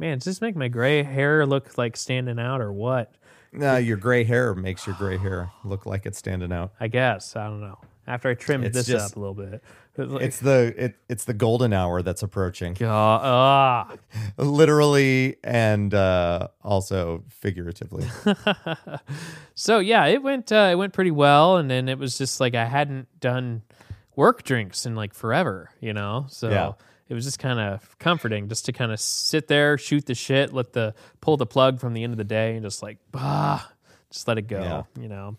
Man, does this make my gray hair look like standing out or what? No, your gray hair makes your gray hair look like it's standing out. I guess. I don't know. After I trimmed It's this just- up a little bit. It's like, It's the it, it's the golden hour that's approaching, God, ah. literally and uh, also figuratively. So yeah, it went uh, it went pretty well, and then it was just like I hadn't done work drinks in like forever, you know. So Yeah. It was just kind of comforting just to kind of sit there, shoot the shit, let the pull the plug from the end of the day, and just like bah, just let it go, Yeah. you know.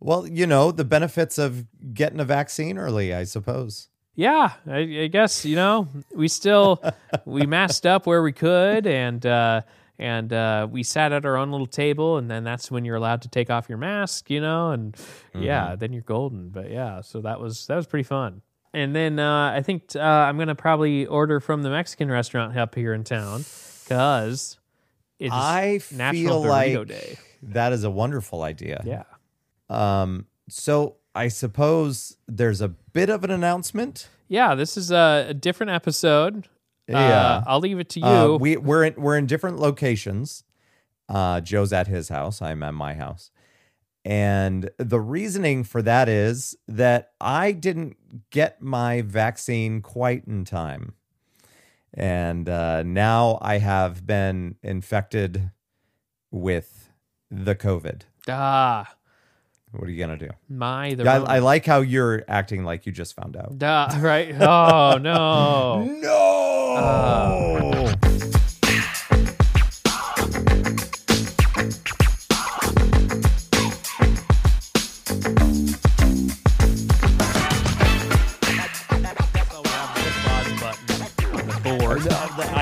well, you know the benefits of getting a vaccine early, I suppose. Yeah, I, I guess you know we still we masked up where we could, and uh, and uh, we sat at our own little table, and then that's when you're allowed to take off your mask, you know, and yeah, then you're golden. But yeah, so that was that was pretty fun. And then uh, I think uh, I'm gonna probably order from the Mexican restaurant up here in town because it's I National feel Burrito like Day. that is a wonderful idea. Yeah. Um. So I suppose there's a bit of an announcement. Yeah, this is a, a different episode. Yeah. Uh, I'll leave it to you. Uh, we we're in, we're in different locations. Uh, Joe's at his house. I'm at my house, and the reasoning for that is that I didn't get my vaccine quite in time, and uh, now I have been infected with the COVID. ah, What are you gonna do? my the I, I like how you're acting like you just found out. Duh, right? Oh no. No. Board.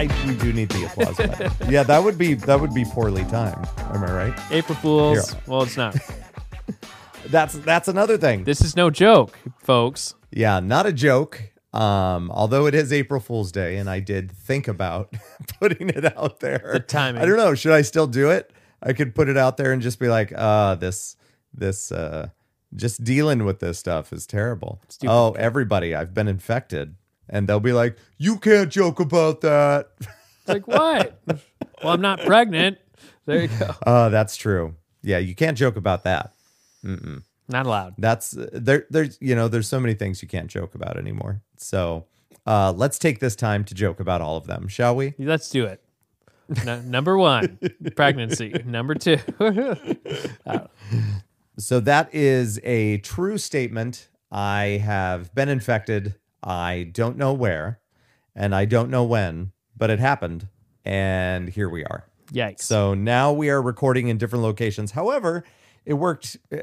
I we do need the applause button. Yeah, that would be that would be poorly timed. Am I right? April Fools. Here. Well, it's not. That's that's another thing. This is no joke, folks. Yeah, not a joke. Um, although it is April Fool's Day, and I did think about putting it out there. The timing. I don't know. Should I still do it? I could put it out there and just be like, uh, this this uh just dealing with this stuff is terrible. Oh, everybody, I've been infected. And they'll be like, You can't joke about that. It's like what? well, I'm not pregnant. There you go. Oh, that's true. Yeah, you can't joke about that. Not allowed. That's there. There's you know there's so many things you can't joke about anymore. So uh, let's take this time to joke about all of them, shall we? Let's do it. No, number one, pregnancy. Number two, So that is a true statement. I have been infected. I don't know where, and I don't know when, but it happened, and here we are. yikes. So now we are recording in different locations. However, it worked uh,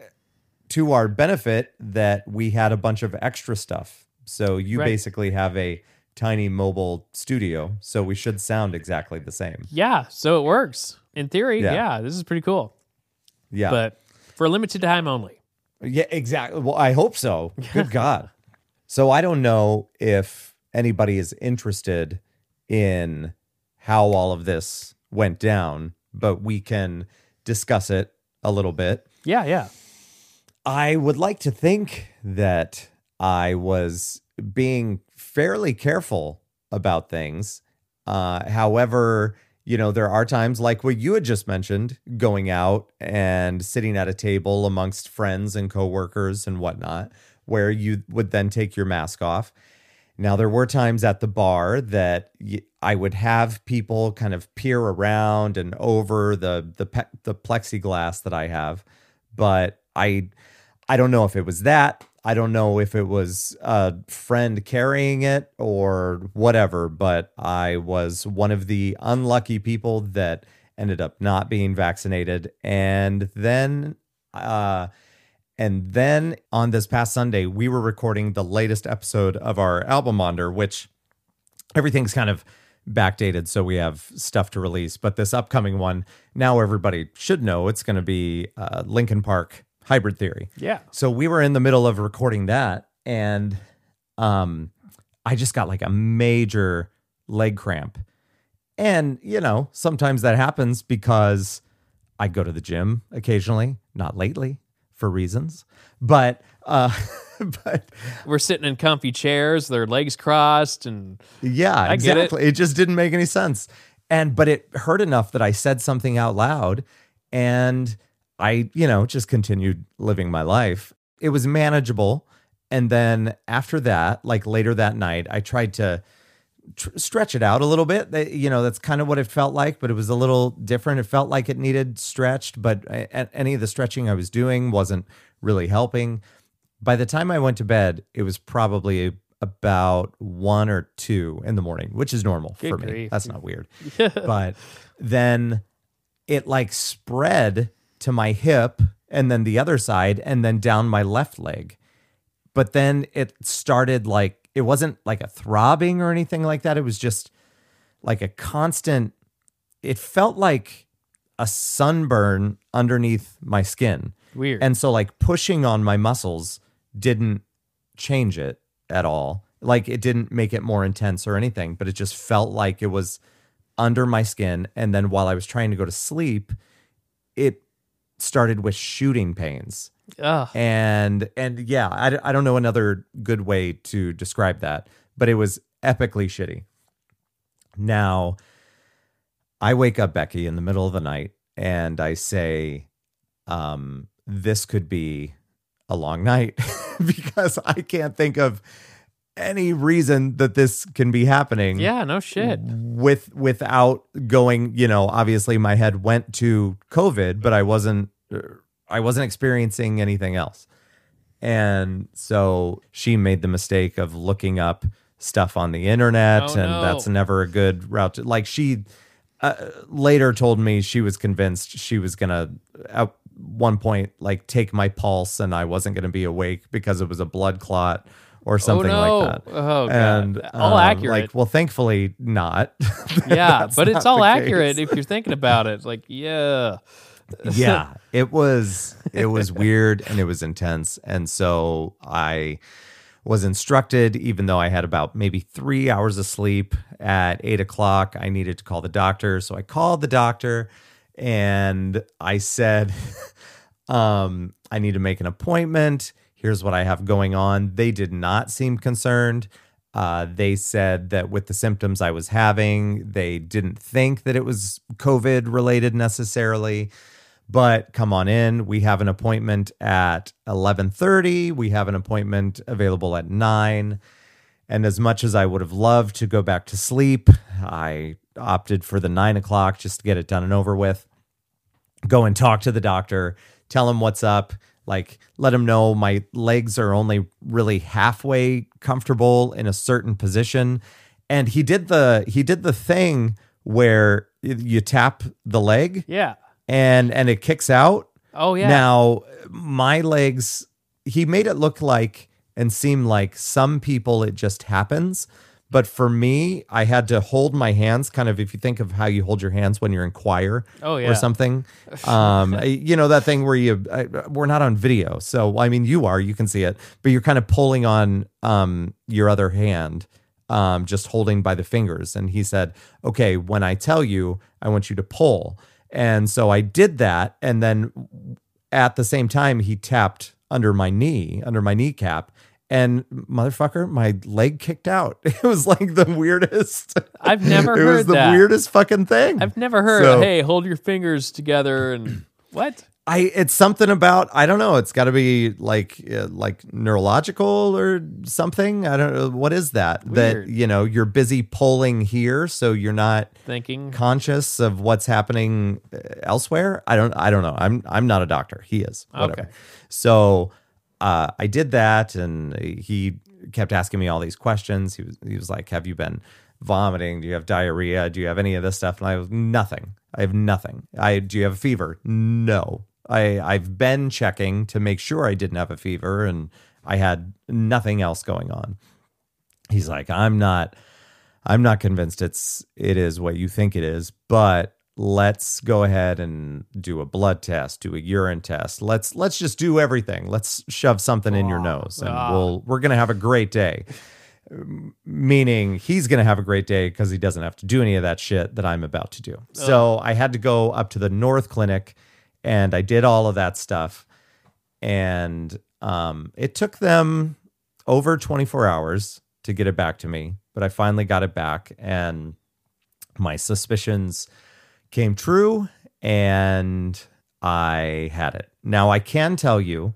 to our benefit that we had a bunch of extra stuff. So you Right. basically have a tiny mobile studio, so we should sound exactly the same. yeah, so it works in theory. Yeah. Yeah, this is pretty cool, Yeah. but for a limited time only. Yeah, exactly. Well, I hope so. Good God. So I don't know if anybody is interested in how all of this went down, but we can discuss it a little bit. Yeah, yeah. I would like to think that I was being fairly careful about things. Uh, however, you know, there are times like what you had just mentioned, going out and sitting at a table amongst friends and coworkers and whatnot, where you would then take your mask off. Now, there were times at the bar that I would have people kind of peer around and over the the pe- the plexiglass that I have, but I I don't know if it was that. I don't know if it was a friend carrying it or whatever, but I was one of the unlucky people that ended up not being vaccinated. And then, uh, and then on this past Sunday, we were recording the latest episode of our album Onder, which everything's kind of backdated, so we have stuff to release. But this upcoming one, now everybody should know it's going to be uh, Linkin Park Hybrid Theory. Yeah. So we were in the middle of recording that, and um, I just got like a major leg cramp. And, you know, sometimes that happens because I go to the gym occasionally, not lately for reasons. But, uh, but We're sitting in comfy chairs, their legs crossed, and yeah, I get it. exactly. It. just didn't make any sense. and but it hurt enough that I said something out loud and I, you know, just continued living my life. It was manageable. And then after that, like later that night, I tried to tr- stretch it out a little bit. That- You know, that's kind of what it felt like, but it was a little different. It felt like it needed stretched, but a- any of the stretching I was doing wasn't really helping. By the time I went to bed, it was probably about one or two in the morning, which is normal Good for me. That's not weird. but then it like spread to my hip and then the other side and then down my left leg. But then it started like it wasn't like a throbbing or anything like that. It was just like a constant it felt like a sunburn underneath my skin. Weird. And so like pushing on my muscles didn't change it at all. Like it didn't make it more intense or anything, but it just felt like it was under my skin and then while I was trying to go to sleep, it started with shooting pains. Ugh. And and yeah, I, I don't know another good way to describe that, but it was epically shitty. Now, I wake up Becky in the middle of the night and I say, um, this could be a long night because I can't think of any reason that this can be happening Yeah, no shit. with without going you know obviously my head went to covid but i wasn't uh, i wasn't experiencing anything else and so she made the mistake of looking up stuff on the internet Oh, and no. that's never a good route to like she uh, later told me she was convinced she was gonna at one point like take my pulse and i wasn't gonna be awake because it was a blood clot or something no. like that Oh, God. and All um, accurate. Like, well, thankfully not. yeah, but it's all accurate if you're thinking about it. Like, yeah. Yeah, it was it was weird and it was intense, and so I was instructed, even though I had about maybe three hours of sleep at eight o'clock, I needed to call the doctor. So I called the doctor and I said, um, I need to make an appointment. Here's what I have going on. They did not seem concerned. Uh, they said that with the symptoms I was having, they didn't think that it was COVID related necessarily. But come on in. We have an appointment at 11:30. We have an appointment available at nine. And as much as I would have loved to go back to sleep, I opted for the nine o'clock just to get it done and over with go and talk to the doctor, tell him what's up, like let him know my legs are only really halfway comfortable in a certain position. And he did the he did the thing where you tap the leg Yeah. And and it kicks out. Oh, yeah. Now, my legs he made it look like and seem like some people it just happens. But for me, I had to hold my hands kind of if you think of how you hold your hands when you're in choir Oh, yeah. or something. Um, you know, that thing where you, I, we're not on video. So, I mean, you are, you can see it, but you're kind of pulling on um, your other hand, um, just holding by the fingers. And he said, okay, when I tell you, I want you to pull. And so I did that. And then at the same time, he tapped under my knee, under my kneecap. And motherfucker, my leg kicked out. It was like the weirdest. I've never it was heard the that. weirdest fucking thing. I've never heard, So- hey, hold your fingers together and what? I it's something about I don't know. It's got to be like uh, like neurological or something. I don't know what is that. That you know you're busy pulling here, so you're not Thinking. conscious of what's happening uh, elsewhere. I don't. I don't know. I'm I'm not a doctor. He is. Whatever. Okay. So uh, I did that, and he kept asking me all these questions. He was he was like, "Have you been vomiting? Do you have diarrhea? Do you have any of this stuff?" And I was nothing. I have nothing. I do you have a fever? No. I I've been checking to make sure I didn't have a fever, and I had nothing else going on. He's like, "I'm not." I'm not convinced it's it is what you think it is, but let's go ahead and do a blood test, do a urine test. Let's let's just do everything. Let's shove something in your nose and we'll we're going to have a great day. Meaning he's going to have a great day cuz he doesn't have to do any of that shit that I'm about to do. So I had to go up to the North Clinic and I did all of that stuff and um it took them over 24 hours to get it back to me, but I finally got it back and my suspicions came true and I had it. Now, I can tell you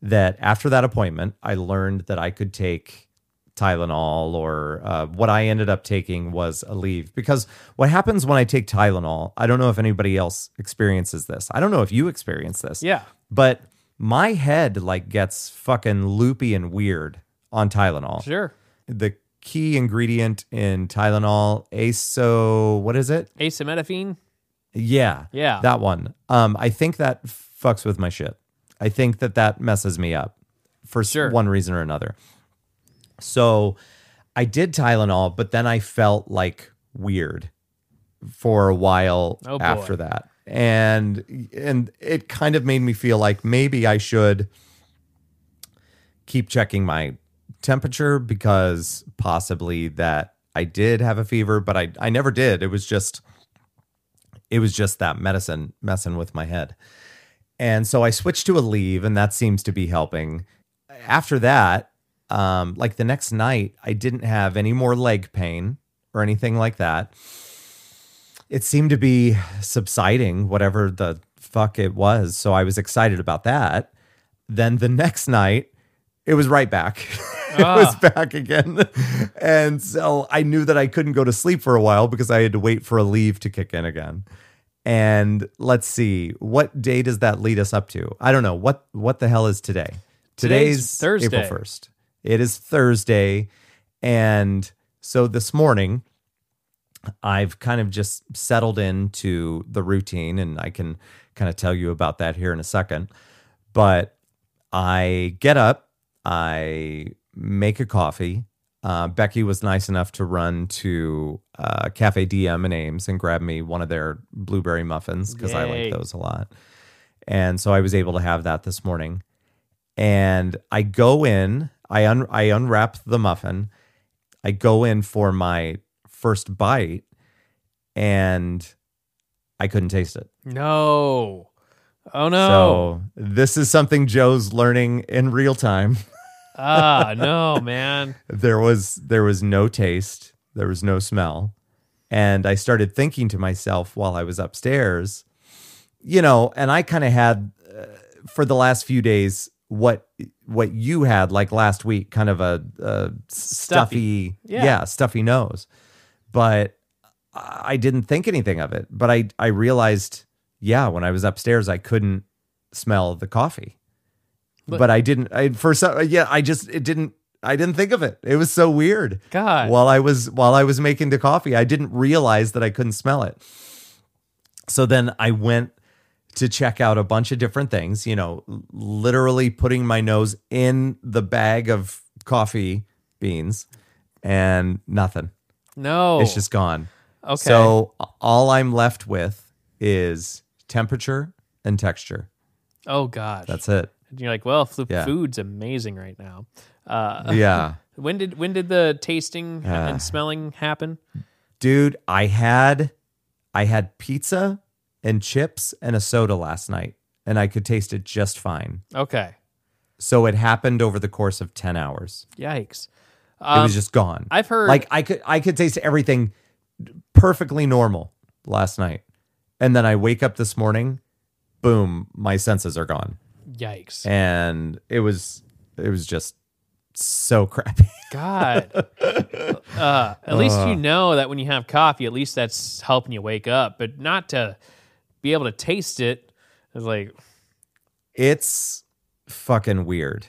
that after that appointment, I learned that I could take Tylenol or uh, what I ended up taking was Aleve. Because what happens when I take Tylenol, I don't know if anybody else experiences this. I don't know if you experience this. Yeah. But my head like gets fucking loopy and weird on Tylenol. Sure. The key ingredient in Tylenol, ASO, what is it? Acetaminophen. Yeah. Yeah. That one. Um, I think that fucks with my shit. I think that that messes me up for Sure. one reason or another. So I did Tylenol, but then I felt like weird for a while Oh, after that. And and it kind of made me feel like maybe I should keep checking my temperature because possibly that I did have a fever, but I I never did. It was just it was just that medicine messing with my head. And so I switched to Aleve, and that seems to be helping. After that, um, like the next night, I didn't have any more leg pain or anything like that. It seemed to be subsiding, whatever the fuck it was. So I was excited about that. Then the next night, it was right back. it was back again. and so I knew that I couldn't go to sleep for a while because I had to wait for Aleve to kick in again. And let's see, what day does that lead us up to? I don't know. What what the hell is today? Today's Thursday. April 1st. It is Thursday. And so this morning, I've kind of just settled into the routine, and I can kind of tell you about that here in a second. But I get up, I make a coffee. Uh, Becky was nice enough to run to uh, Cafe DM and Ames and grab me one of their blueberry muffins because I like those a lot. And so I was able to have that this morning. And I go in, I un- I unwrap the muffin, I go in for my first bite, and I couldn't taste it. No. Oh no. So this is something Joe's learning in real time. ah, no, man. there was there was no taste, there was no smell, and I started thinking to myself while I was upstairs, you know, and I kind of had uh, for the last few days what what you had like last week, kind of a, a stuffy, Yeah. yeah, stuffy nose, but I didn't think anything of it. But I I realized, yeah, when I was upstairs, I couldn't smell the coffee But- but I didn't. I for some yeah, I just it didn't. I didn't think of it. It was so weird. God. While I was while I was making the coffee, I didn't realize that I couldn't smell it. So then I went to check out a bunch of different things. You know, literally putting my nose in the bag of coffee beans, and nothing. no. It's just gone. okay. So all I'm left with is temperature and texture. oh gosh. That's it. And you're like, well, the Yeah. food's amazing right now. Uh, Yeah. when did when did the tasting Ah. and smelling happen? dude i had i had pizza and chips and a soda last night and i could taste it just fine Okay. so it happened over the course of 10 hours Yikes. it Um, was just gone I've heard like i could i could taste everything perfectly normal last night and then i wake up this morning boom my senses are gone yikes. and it was it was just so crappy God. uh, at least you know that when you have coffee, at least that's helping you wake up, but not to be able to taste it. It's like, it's fucking weird.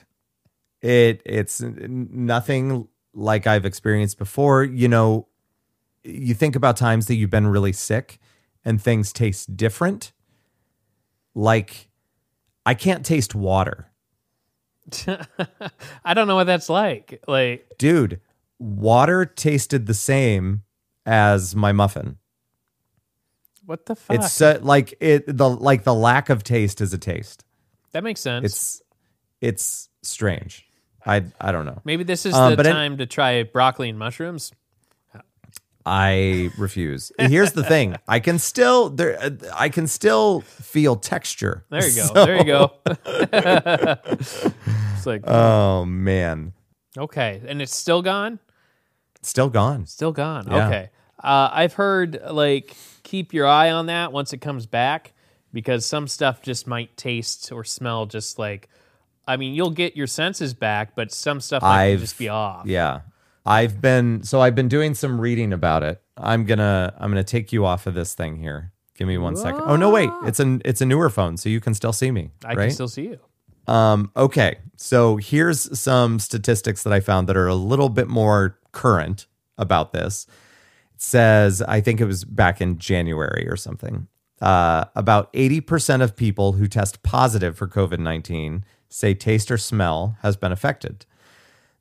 It it's nothing like I've experienced before. You know, you think about times that you've been really sick and things taste different. Like I can't taste water. I don't know what that's like. Like, Dude, water tasted the same as my muffin. What the fuck? It's uh, like it the like the lack of taste is a taste. that makes sense. It's it's strange. I I don't know. Maybe this is Um, the but it- time to try broccoli and mushrooms. I refuse. Here's the thing: I can still there. I can still feel texture. There you go. So- There you go. it's like, Oh man, okay. And it's still gone? still gone. Still gone. Yeah. Okay. Uh, I've heard like keep your eye on that once it comes back because some stuff just might taste or smell just like. I mean, you'll get your senses back, but some stuff might just be off. Yeah. I've been so I've been doing some reading about it. I'm gonna I'm gonna take you off of this thing here. Give me one second. Oh no, wait. It's an it's a newer phone, so you can still see me. I right? can still see you. Um, okay, so here's some statistics that I found that are a little bit more current about this. Says, I think it was back in January or something. Uh, about 80% of people who test positive for COVID 19 say taste or smell has been affected.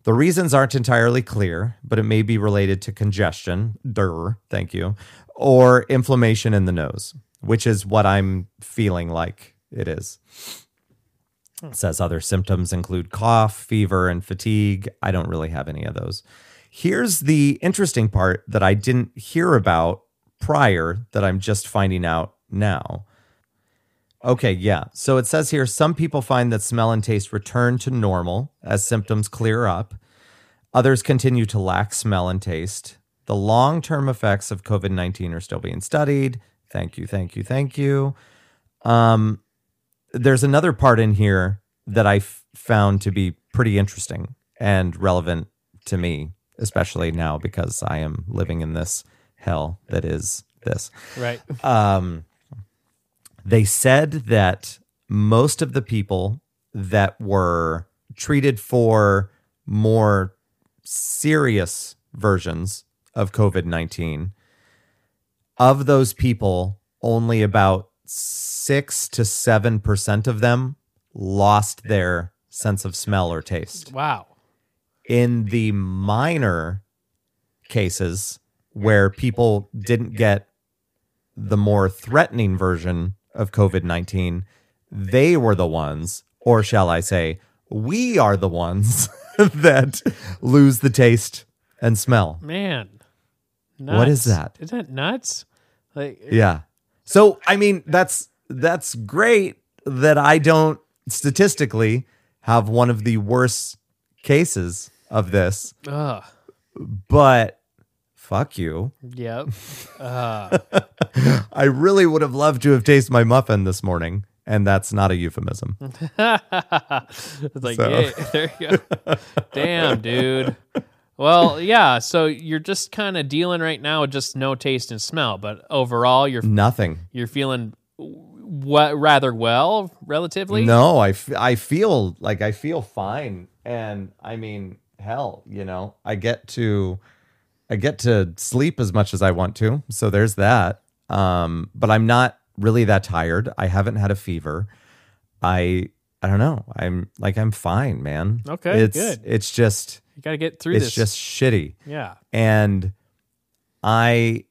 The reasons aren't entirely clear, but it may be related to congestion, der, thank you, or inflammation in the nose, which is what I'm feeling like it is. It says other symptoms include cough, fever, and fatigue. I don't really have any of those. Here's the interesting part that I didn't hear about prior that I'm just finding out now. Okay, yeah. So it says here some people find that smell and taste return to normal as symptoms clear up. Others continue to lack smell and taste. The long term effects of COVID 19 are still being studied. Thank you, thank you, thank you. Um, there's another part in here that I f- found to be pretty interesting and relevant to me, especially now because I am living in this hell that is this. Right. Um, they said that most of the people that were treated for more serious versions of COVID 19, of those people, only about six to 7% of them lost their sense of smell or taste Wow. In the minor cases where people didn't get the more threatening version of COVID 19, they were the ones, or shall I say, we are the ones that lose the taste and smell. Man. What is Nuts. that? Isn't that nuts? Like Yeah. So, I mean, that's that's great that I don't statistically have one of the worst cases of this, ugh. but fuck you. Yep. Uh, I really would have loved to have tasted my muffin this morning, and that's not a euphemism. it's like, So. yeah, there you go. Damn, dude. Well, yeah. So you're just kind of dealing right now with just no taste and smell, but overall, you're Nothing. you're feeling what rather well, relatively. No, I, f- I feel like I feel fine, and I mean, hell, you know, I get to I get to sleep as much as I want to, so there's that. Um, but I'm not really that tired. I haven't had a fever. I I don't know. I'm like I'm fine, man. Okay, it's good. it's just You got to get through this. it's this. just shitty. yeah. And I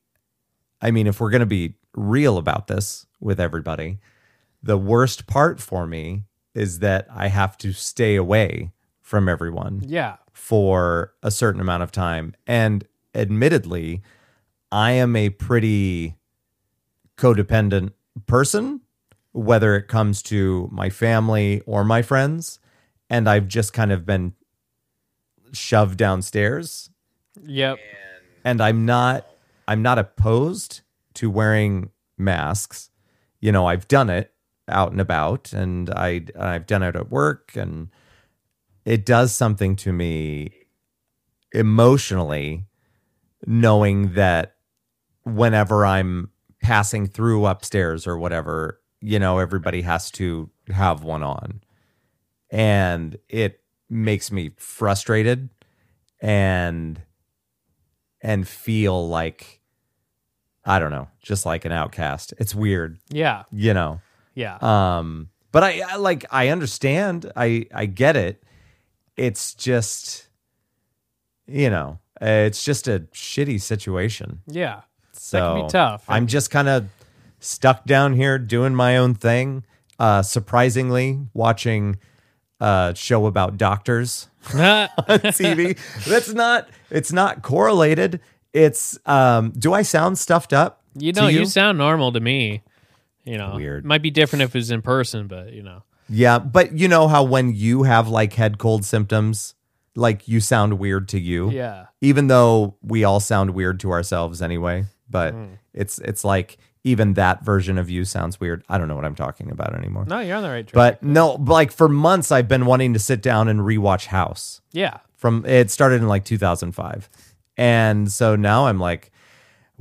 I mean if we're going to be real about this with everybody, the worst part for me is that I have to stay away from everyone Yeah. for a certain amount of time. And admittedly, I am a pretty codependent person, whether it comes to my family or my friends. And I've just kind of been shoved downstairs Yep. and I'm not I'm not opposed to wearing masks. You know, I've done it out and about and I I've done it at work and it does something to me emotionally knowing that whenever I'm passing through upstairs or whatever, you know, everybody has to have one on. And it makes me frustrated and and feel like I don't know, just like an outcast. It's weird, Yeah. you know. Yeah. Um but I, I like I understand. I I get it. It's just you know, it's just a shitty situation. yeah. So That can be tough. I'm just kind of stuck down here doing my own thing. Uh surprisingly watching a show about doctors on TV. That's not it's not correlated. It's um do I sound stuffed up? you know, you? sound normal to me. You know, Weird. Might be different if it was in person, but you know. Yeah, but you know how when you have like head cold symptoms, like you sound weird to you. Yeah. Even though we all sound weird to ourselves anyway, but Mm. it's it's like even that version of you sounds weird. I don't know what I'm talking about anymore. No, you're on the right track. But no, like for months I've been wanting to sit down and rewatch House. yeah. From it started in like 2005. And so now I'm like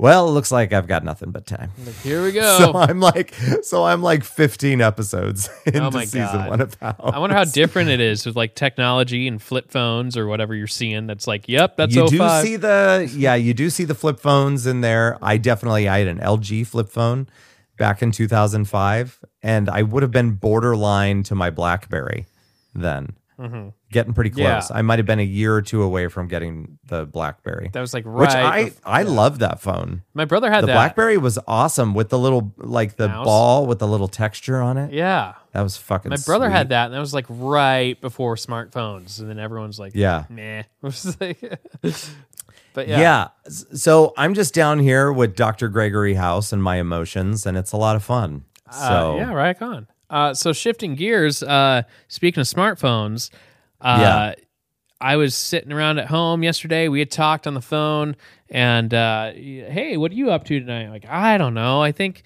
well, it looks like I've got nothing but time. Here we go. So I'm like, so I'm like 15 episodes oh into Oh my season God. one of House. I wonder how different it is with like technology and flip phones or whatever you're seeing. That's like, yep, that's you 05. do see the yeah, you do see the flip phones in there. I definitely I had an LG flip phone back in 2005, and I would have been borderline to my BlackBerry then, mm-hmm. Getting pretty close. Yeah. I might have been a year or two away from getting the BlackBerry, that was like right. which I I love that phone. my brother had The that. BlackBerry was awesome with the little like the Mouse? ball with the little texture on it. Yeah. That was fucking. My brother sweet. had that, and that was like right before smartphones. And then everyone's like, Yeah. meh. It was like- but yeah. Yeah. So I'm just down here with Dr. Gregory House and my emotions, and it's a lot of fun. Uh, So yeah, right on. Uh, so shifting gears, uh, speaking of smartphones, uh, Yeah. I was sitting around at home yesterday. We had talked on the phone, and uh, hey, what are you up to tonight? Like, I don't know. I think,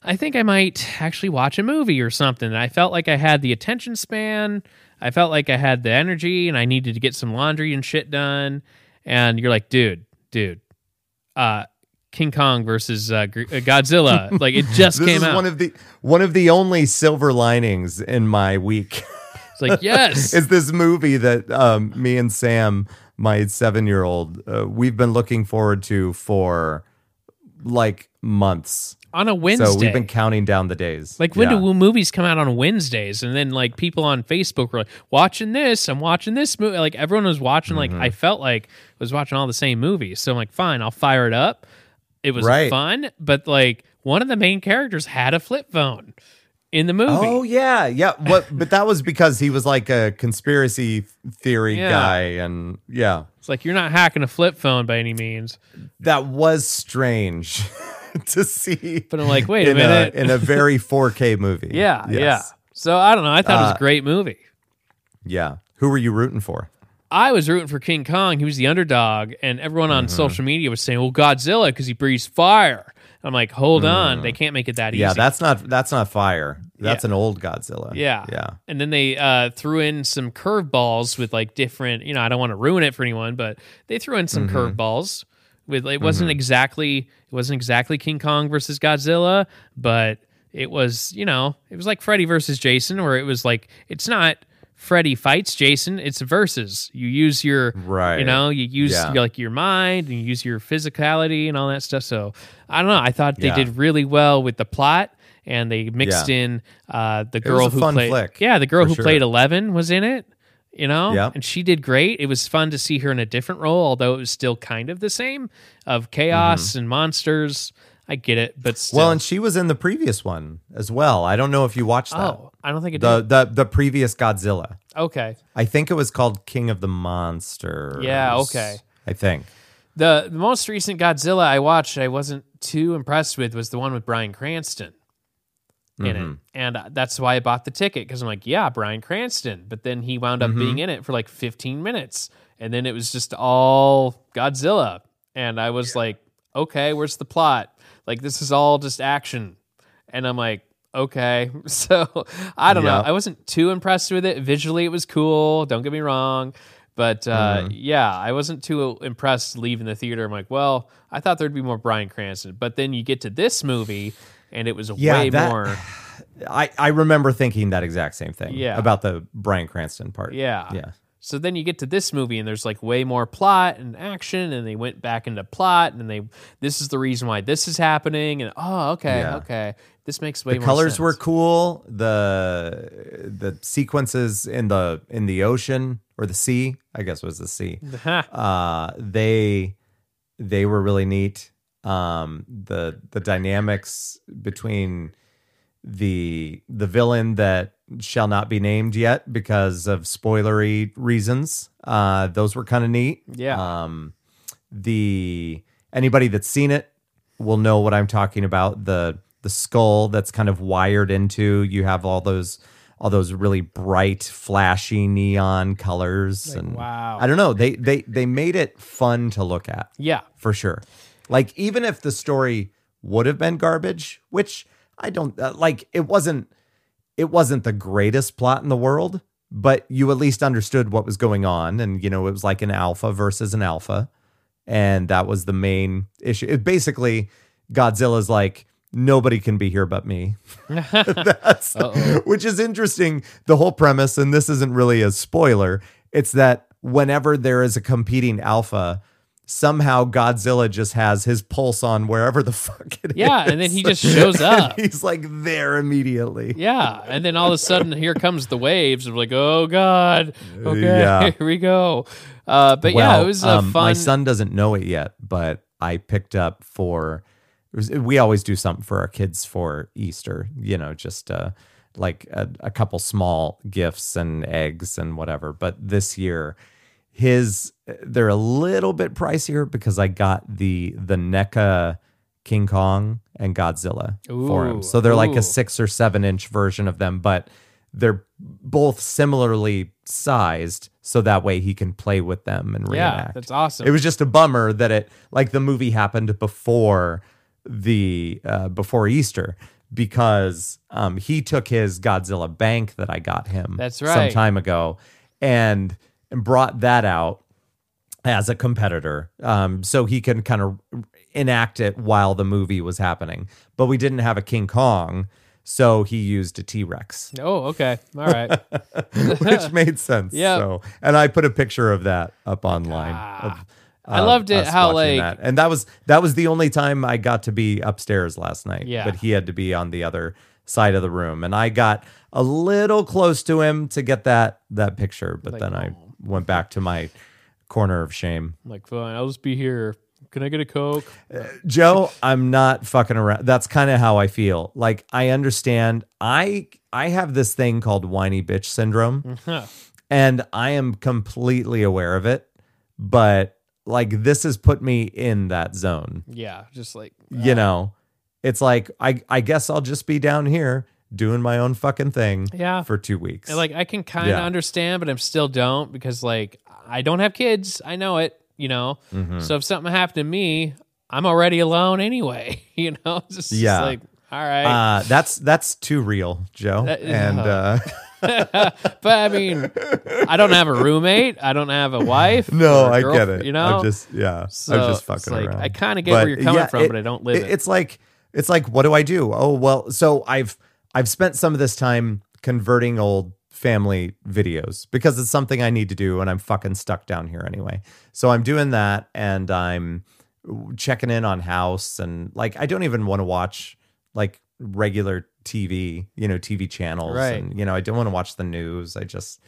I think I might actually watch a movie or something. And I felt like I had the attention span. I felt like I had the energy, and I needed to get some laundry and shit done. And you're like, dude, dude, uh, King Kong versus uh, uh, Godzilla. like it just this came is out. one of the one of the only silver linings in my week. It's like yes, is this movie that um, me and Sam, my seven year old, uh, we've been looking forward to for like months. on a Wednesday. So we've been counting down the days. like when Yeah. do movies come out on Wednesdays? And then like people on Facebook were like watching this. I'm watching this movie. Like everyone was watching. Mm-hmm. Like I felt like was watching all the same movies. So I'm like, fine, I'll fire it up. It was Right. fun, but like one of the main characters had a flip phone in the movie. Oh yeah, yeah. What? But that was because he was like a conspiracy theory Yeah. guy, and yeah, It's like you're not hacking a flip phone by any means. that was strange to see. But I'm like, wait a in minute. in a very 4K movie. Yeah, Yes. yeah. So I don't know. I thought it was Uh, a great movie. yeah. Who were you rooting for? I was rooting for King Kong. He was the underdog, and everyone on Mm-hmm. social media was saying, "Well, Godzilla because he breathes fire." I'm like, hold on, they can't make it that easy. Mm. Yeah, that's not that's not fire. That's Yeah. an old Godzilla. yeah, yeah. And then they uh, threw in some curveballs with like different. You know, I don't want to ruin it for anyone, but they threw in some Mm-hmm. curveballs with. It wasn't exactly. It wasn't exactly King Kong versus Godzilla, but it was. You know, it was like Freddy versus Jason, where it was like it's not. Freddy fights Jason. It's versus. You use your Right. You know, you use Yeah. your, like your mind and you use your physicality and all that stuff. So I don't know. I thought they Yeah. did really well with the plot, and they mixed Yeah. in uh, the girl who played. flick, yeah, the girl who sure. played Eleven was in it. You know, Yeah. and she did great. It was fun to see her in a different role, although it was still kind of the same of chaos and monsters. I get it, but still. Well, and she was in the previous one as well. I don't know if you watched that. oh, I don't think it the did. the the previous Godzilla. Okay, I think it was called King of the Monsters. Yeah, okay. I think. the the most recent Godzilla I watched, I wasn't too impressed with, was the one with Bryan Cranston. in Mm-hmm. it. And uh, that's why I bought the ticket because I'm like, yeah, Bryan Cranston. But then he wound up Mm-hmm. being in it for like 15 minutes. And then it was just all Godzilla. And I was like, okay, where's the plot? Like, this is all just action. And I'm like, okay. So I don't know. I wasn't too impressed with it. Visually, it was cool. Don't get me wrong. But uh, Mm-hmm. yeah, I wasn't too impressed leaving the theater. I'm like, well, I thought there'd be more Bryan Cranston. But then you get to this movie, and it was Yeah, way that- more. I, I remember thinking that exact same thing. Yeah. About the Bryan Cranston part. Yeah. Yeah. So then you get to this movie and there's like way more plot and action and they went back into plot and they this is the reason why this is happening and oh okay Yeah. okay this makes way The more colors sense. were cool. The the sequences in the in the ocean or the sea, I guess was the sea. uh they they were really neat. Um the the dynamics between the the villain that shall not be named yet because of spoilery reasons. Uh those were kind of neat. yeah Um, the anybody that's seen it will know what I'm talking about. The the skull that's kind of wired into. You have all those all those really bright, flashy neon colors, and wow. I don't know. They they they made it fun to look at Yeah. for sure. Like even if the story would have been garbage, which I don't uh, like, it wasn't. It wasn't the greatest plot in the world, but you at least understood what was going on, and you know it was like an alpha versus an alpha, and that was the main issue. It basically Godzilla's like nobody can be here but me. Which is interesting. The whole premise, and this isn't really a spoiler. It's that whenever there is a competing alpha, somehow Godzilla just has his pulse on wherever the fuck it is. Yeah, and then he just shows up. He's like there immediately. Yeah, and then all of a sudden, here comes the waves of like, oh god, okay, Yeah. here we go. Uh, but yeah, it was a um, fun. My son doesn't know it yet, but I picked up for. was- We always do something for our kids for Easter, you know, just uh, like a, a couple small gifts and eggs and whatever. But this year, his they're a little bit pricier because I got the the NECA King Kong and Godzilla for him. So they're like a six or seven inch version of them, but they're both similarly sized, so that way he can play with them and yeah, that's awesome. It was just a bummer that it like the movie happened before the uh, before Easter because um, he took his Godzilla bank that I got him That's right. some time ago and and brought that out as a competitor um, so he can kind of enact it while the movie was happening. But we didn't have a King Kong, so he used a T-Rex. oh, okay, all right. which made sense. Yeah. So, and I put a picture of that up online. of, I uh, loved it how, like- that. and that was that was the only time I got to be upstairs last night. Yeah. but he had to be on the other side of the room, and I got a little close to him to get that that picture, but then I went back to my corner of shame. I'm like, fine, I'll just be here. Can I get a coke? Uh, Joe, I'm not fucking around. That's kind of how I feel. Like I understand. I I have this thing called whiny bitch syndrome. and I am completely aware of it. But like this has put me in that zone. yeah, just like You uh, know, it's like I I guess I'll just be down here doing my own fucking thing. Yeah. for two weeks. And, like I can kind of Yeah. understand, but I'm still don't because like I don't have kids. I know it, you know. Mm-hmm. So if something happened to me, I'm already alone anyway. You know, it's just, Yeah. like all right. uh, that's that's too real, Joe. That- and uh, but I mean, I don't have a roommate. I don't have a wife. no, a I get it. You know, I'm just yeah. So, I'm just fucking like, around. I kinda get where you're coming from, but I don't live it. It's like it's like what do I do? Oh well, so I've I've spent some of this time converting old family videos because it's something I need to do, and I'm fucking stuck down here anyway. So I'm doing that, and I'm checking in on house, and like I don't even want to watch like regular TV, you know, TV channels, Right. and you know I don't want to watch the news. I just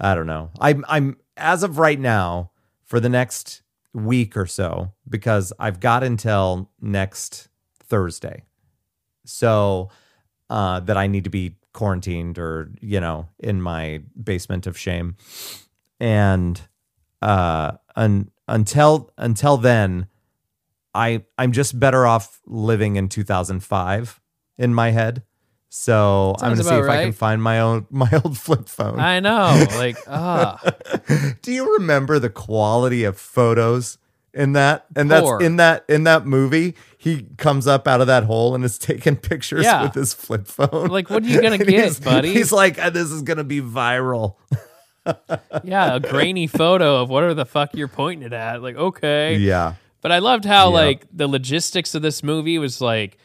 I don't know. I'm I'm as of right now for the next week or so because I've got until next Thursday. So uh that I need to be quarantined or, you know, in my basement of shame. And uh un, until until then I I'm just better off living in 2005 in my head. So I'm gonna see if about I can find my own my old flip phone. I know, like ah, Do you remember the quality of photos in that? And that's in that in that movie. He comes up out of that hole and is taking pictures Yeah. with his flip phone. Like, what are you gonna get, he's- buddy? He's like, "Uh, this is gonna be viral. yeah, a grainy photo of whatever the fuck you're pointing it at. Like, okay, Yeah. But I loved how Yeah. like the logistics of this movie was like,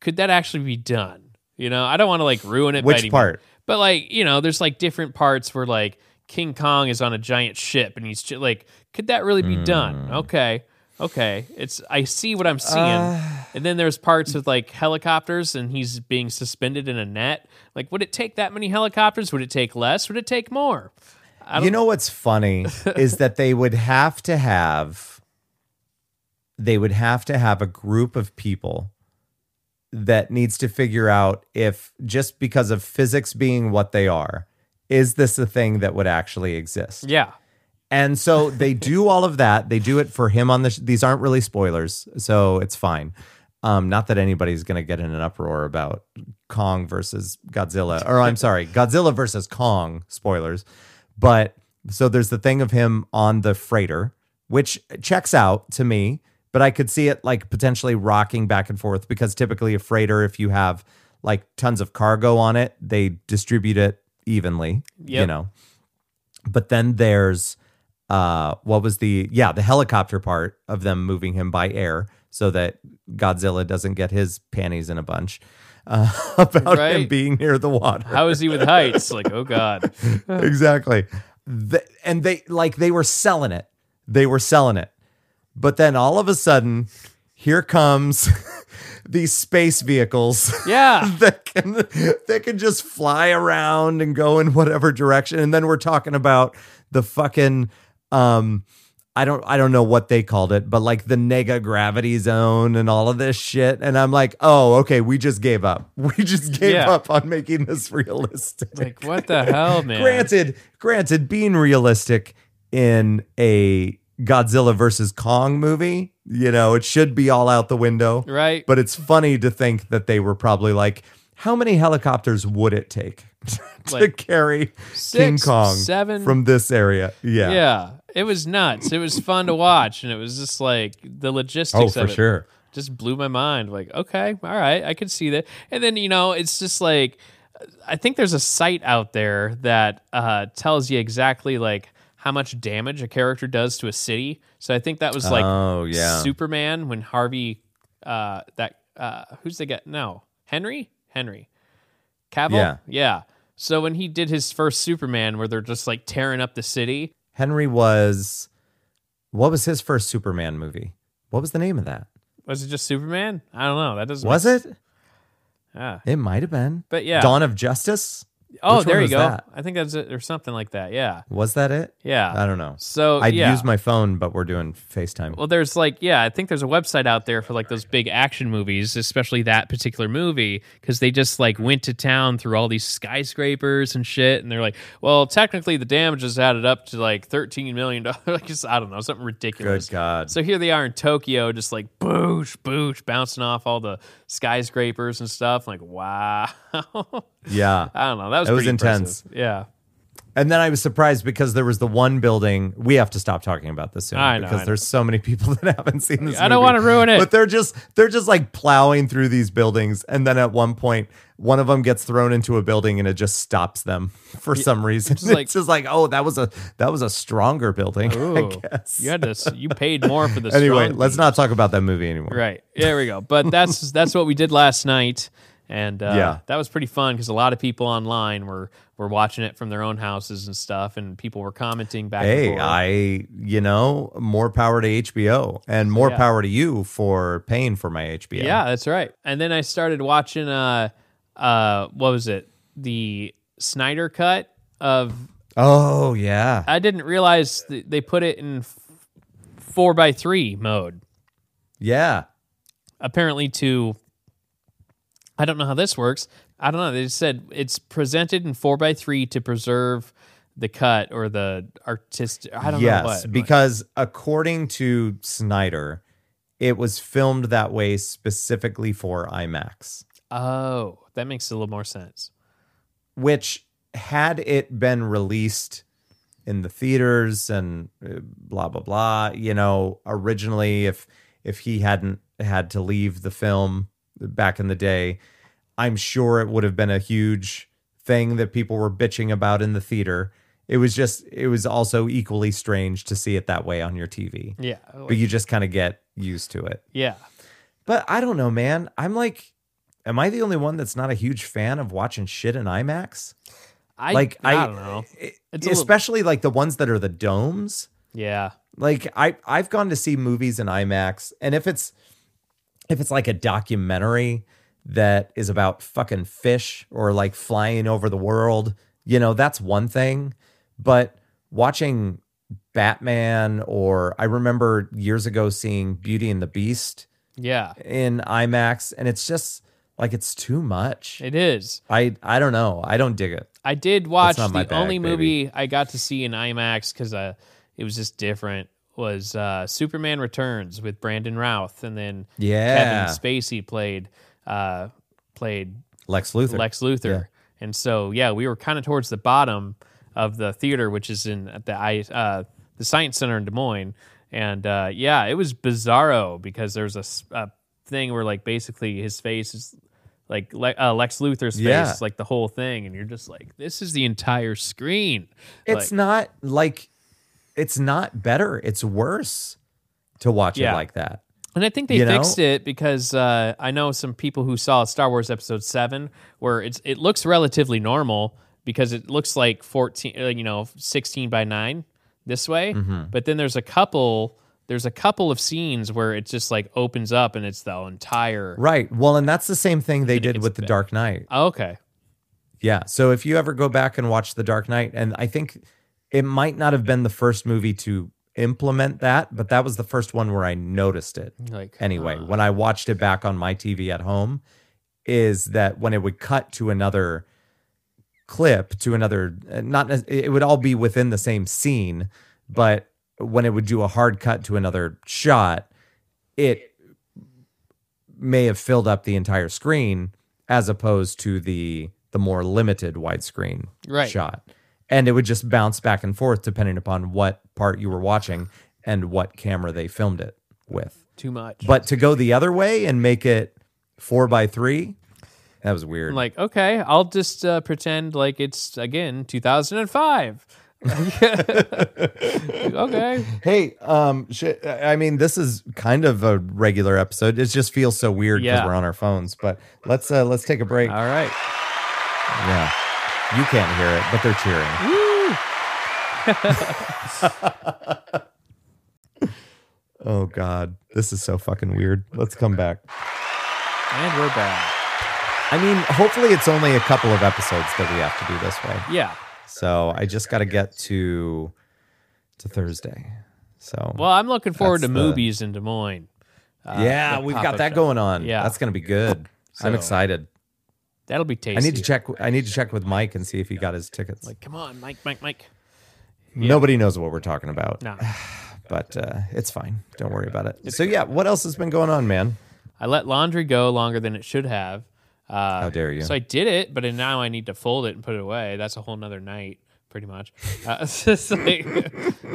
could that actually be done? You know, I don't want to like ruin it. by Which any part? But like, you know, there's like different parts where like King Kong is on a giant ship and he's ju- like, could that really be Hmm. done? Okay, okay, it's I see what I'm seeing. Uh. and then there's parts with like helicopters and he's being suspended in a net. Like, would it take that many helicopters? Would it take less? Would it take more? You know what's funny is that they would have to have they would have to have a group of people that needs to figure out if just because of physics being what they are, is this a thing that would actually exist? Yeah. And so they do all of that. They do it for him on the. Sh- these aren't really spoilers, so it's fine. Um, not that anybody's going to get in an uproar about Kong versus Godzilla, or I'm sorry, Godzilla versus Kong. Spoilers, but so there's the thing of him on the freighter, which checks out to me, but I could see it like potentially rocking back and forth because typically a freighter, if you have like tons of cargo on it, they distribute it evenly, you know. But then there's uh what was the yeah, the helicopter part of them moving him by air so that Godzilla doesn't get his panties in a bunch. Uh, about him Right. being near the water How is he with heights? Like, oh god. exactly. The, and they like they were selling it. They were selling it. But then all of a sudden, here comes these space vehicles Yeah. that can that can just fly around and go in whatever direction. And then we're talking about the fucking um I don't I don't know what they called it, but like the nega gravity zone and all of this shit. And I'm like, oh, okay, we just gave up. We just gave Yeah. up on making this realistic. Like, what the hell, man? Granted, granted, being realistic in a Godzilla versus Kong movie, you know, it should be all out the window. Right. But it's funny to think that they were probably like, how many helicopters would it take to Like, carry King Kong seven? from this area? Yeah. yeah. It was nuts. It was fun to watch, and it was just like the logistics Oh, of for it sure. just blew my mind. Like, okay, all right, I could see that. And then you know, it's just like I think there's a site out there that uh, tells you exactly like how much damage a character does to a city. So I think that was like oh, yeah. Superman when Harvey uh that uh who's the guy no Henry Henry Cavill Yeah. yeah so when he did his first Superman where they're just like tearing up the city Henry was, what was his first Superman movie? What was the name of that? was it just Superman I don't know that doesn't Was make- it? yeah It might have been. but yeah Dawn of Justice? Oh Which there you go that? I think that's it or something like that yeah Was that it? yeah I don't know. so I'd yeah use my phone, but we're doing FaceTime. Well, there's like, yeah, I think there's a website out there for like those big action movies, especially that particular movie, because they just like went to town through all these skyscrapers and shit. And they're like, well, technically the damage is added up to like $13 million. like, just, I don't know, something ridiculous. Good God. So here they are in Tokyo, just like boosh, boosh, bouncing off all the skyscrapers and stuff. like, wow. yeah. I don't know. That was, It was intense. impressive. Yeah. And then I was surprised because there was the one building. We have to stop talking about this soon know, because there's so many people that haven't seen this. I don't movie. wanna ruin it. but they're just they're just like plowing through these buildings, and then at one point, one of them gets thrown into a building, and it just stops them for some reason. just like- it's just like, oh, that was a that was a stronger building. I guess. you had to, you paid more for this. anyway, let's not talk about that movie anymore. Right. There we go. But that's that's what we did last night, and uh, Yeah. that was pretty fun because a lot of people online were were watching it from their own houses and stuff, and people were commenting back. and Hey, forth. I you know more power to HBO and more Yeah. power to you for paying for my HBO. yeah, that's right. And then I started watching. Uh, uh, what was it? The Snyder cut of. Oh yeah. I didn't realize th- they put it in f- four by three mode. Yeah. apparently to I don't know how this works. I don't know. They just said it's presented in four by three to preserve the cut or the artistic. I don't yes, know what. because according to Snyder, it was filmed that way specifically for IMAX, oh, that makes a little more sense. which had it been released in the theaters and uh, blah blah blah, you know, originally if if he hadn't had to leave the film back in the day, I'm sure it would have been a huge thing that people were bitching about in the theater. It was just it was also equally strange to see it that way on your TV. Yeah, but you just kind of get used to it. yeah. But I don't know, man. I'm like, am I the only one that's not a huge fan of watching shit in IMAX? I Like, I, I, don't know. It's a little- especially like the ones that are the domes. Yeah, Like I, I've gone to see movies in IMAX, and if it's if it's like a documentary that is about fucking fish or like flying over the world, you know, that's one thing. But watching Batman, or I remember years ago seeing Beauty and the Beast yeah. in IMAX, and it's just like it's too much. It is. I I don't know. I don't dig it. I did watch the bag, only baby. movie I got to see in IMAX because uh, it was just different. Was uh, Superman Returns with Brandon Routh, and then Yeah. Kevin Spacey played uh, played Lex Luthor. Lex Luthor. Yeah. And so, yeah, we were kind of towards the bottom of the theater, which is in at the I uh, the Science Center in Des Moines. And uh, yeah, it was bizarro because there's a thing where like basically his face is like uh, Lex Luthor's face, Yeah. like the whole thing, and you're just like, this is the entire screen. it's Like, not like it's not better. It's worse to watch Yeah. it like that. And I think they You know? fixed it because uh, I know some people who saw Star Wars Episode Seven, where it's it looks relatively normal because it looks like fourteen, uh, you know, sixteen by nine this way. Mm-hmm. But then there's a couple, there's a couple of scenes where it just like opens up and it's the entire. Right. Well, and that's the same thing they did with The bad. Dark Knight. Oh, okay, Yeah. So if you ever go back and watch The Dark Knight, and I think it might not have been the first movie to implement that, but that was the first one where I noticed it. like Anyway, uh, when I watched it back on my TV at home, is that when it would cut to another clip, to another, uh, not, it would all be within the same scene, but when it would do a hard cut to another shot, it may have filled up the entire screen as opposed to the the more limited widescreen Right. shot. And it would just bounce back and forth depending upon what part you were watching and what camera they filmed it with. too much. But to go the other way and make it four by three, that was weird. I'm like, okay, I'll just uh, pretend like it's again 2005. okay. hey, um, sh- I mean, this is kind of a regular episode. It just feels so weird because Yeah. we're on our phones. But let's uh, let's take a break. All right. Yeah, you can't hear it, but they're cheering. oh God, this is so fucking weird. Let's come back. And we're back. I mean, hopefully it's only a couple of episodes that we have to do this way. Yeah. So I just got to get to to Thursday. So Well, I'm looking forward to the- movies in Des Moines. Uh, yeah, we've got that shop. going on. Yeah. that's gonna be good. I'm excited. That'll be tasty. I need to check. I need to check with Mike and see if he got his tickets. Like, come on, Mike, Mike, Mike. Nobody knows what we're talking about, No, but uh, it's fine. Don't worry about it. so yeah, what else has been going on, man? I let laundry go longer than it should have. Uh, How dare you? So I did it, but now I need to fold it and put it away. That's a whole nother night, pretty much. Uh, like,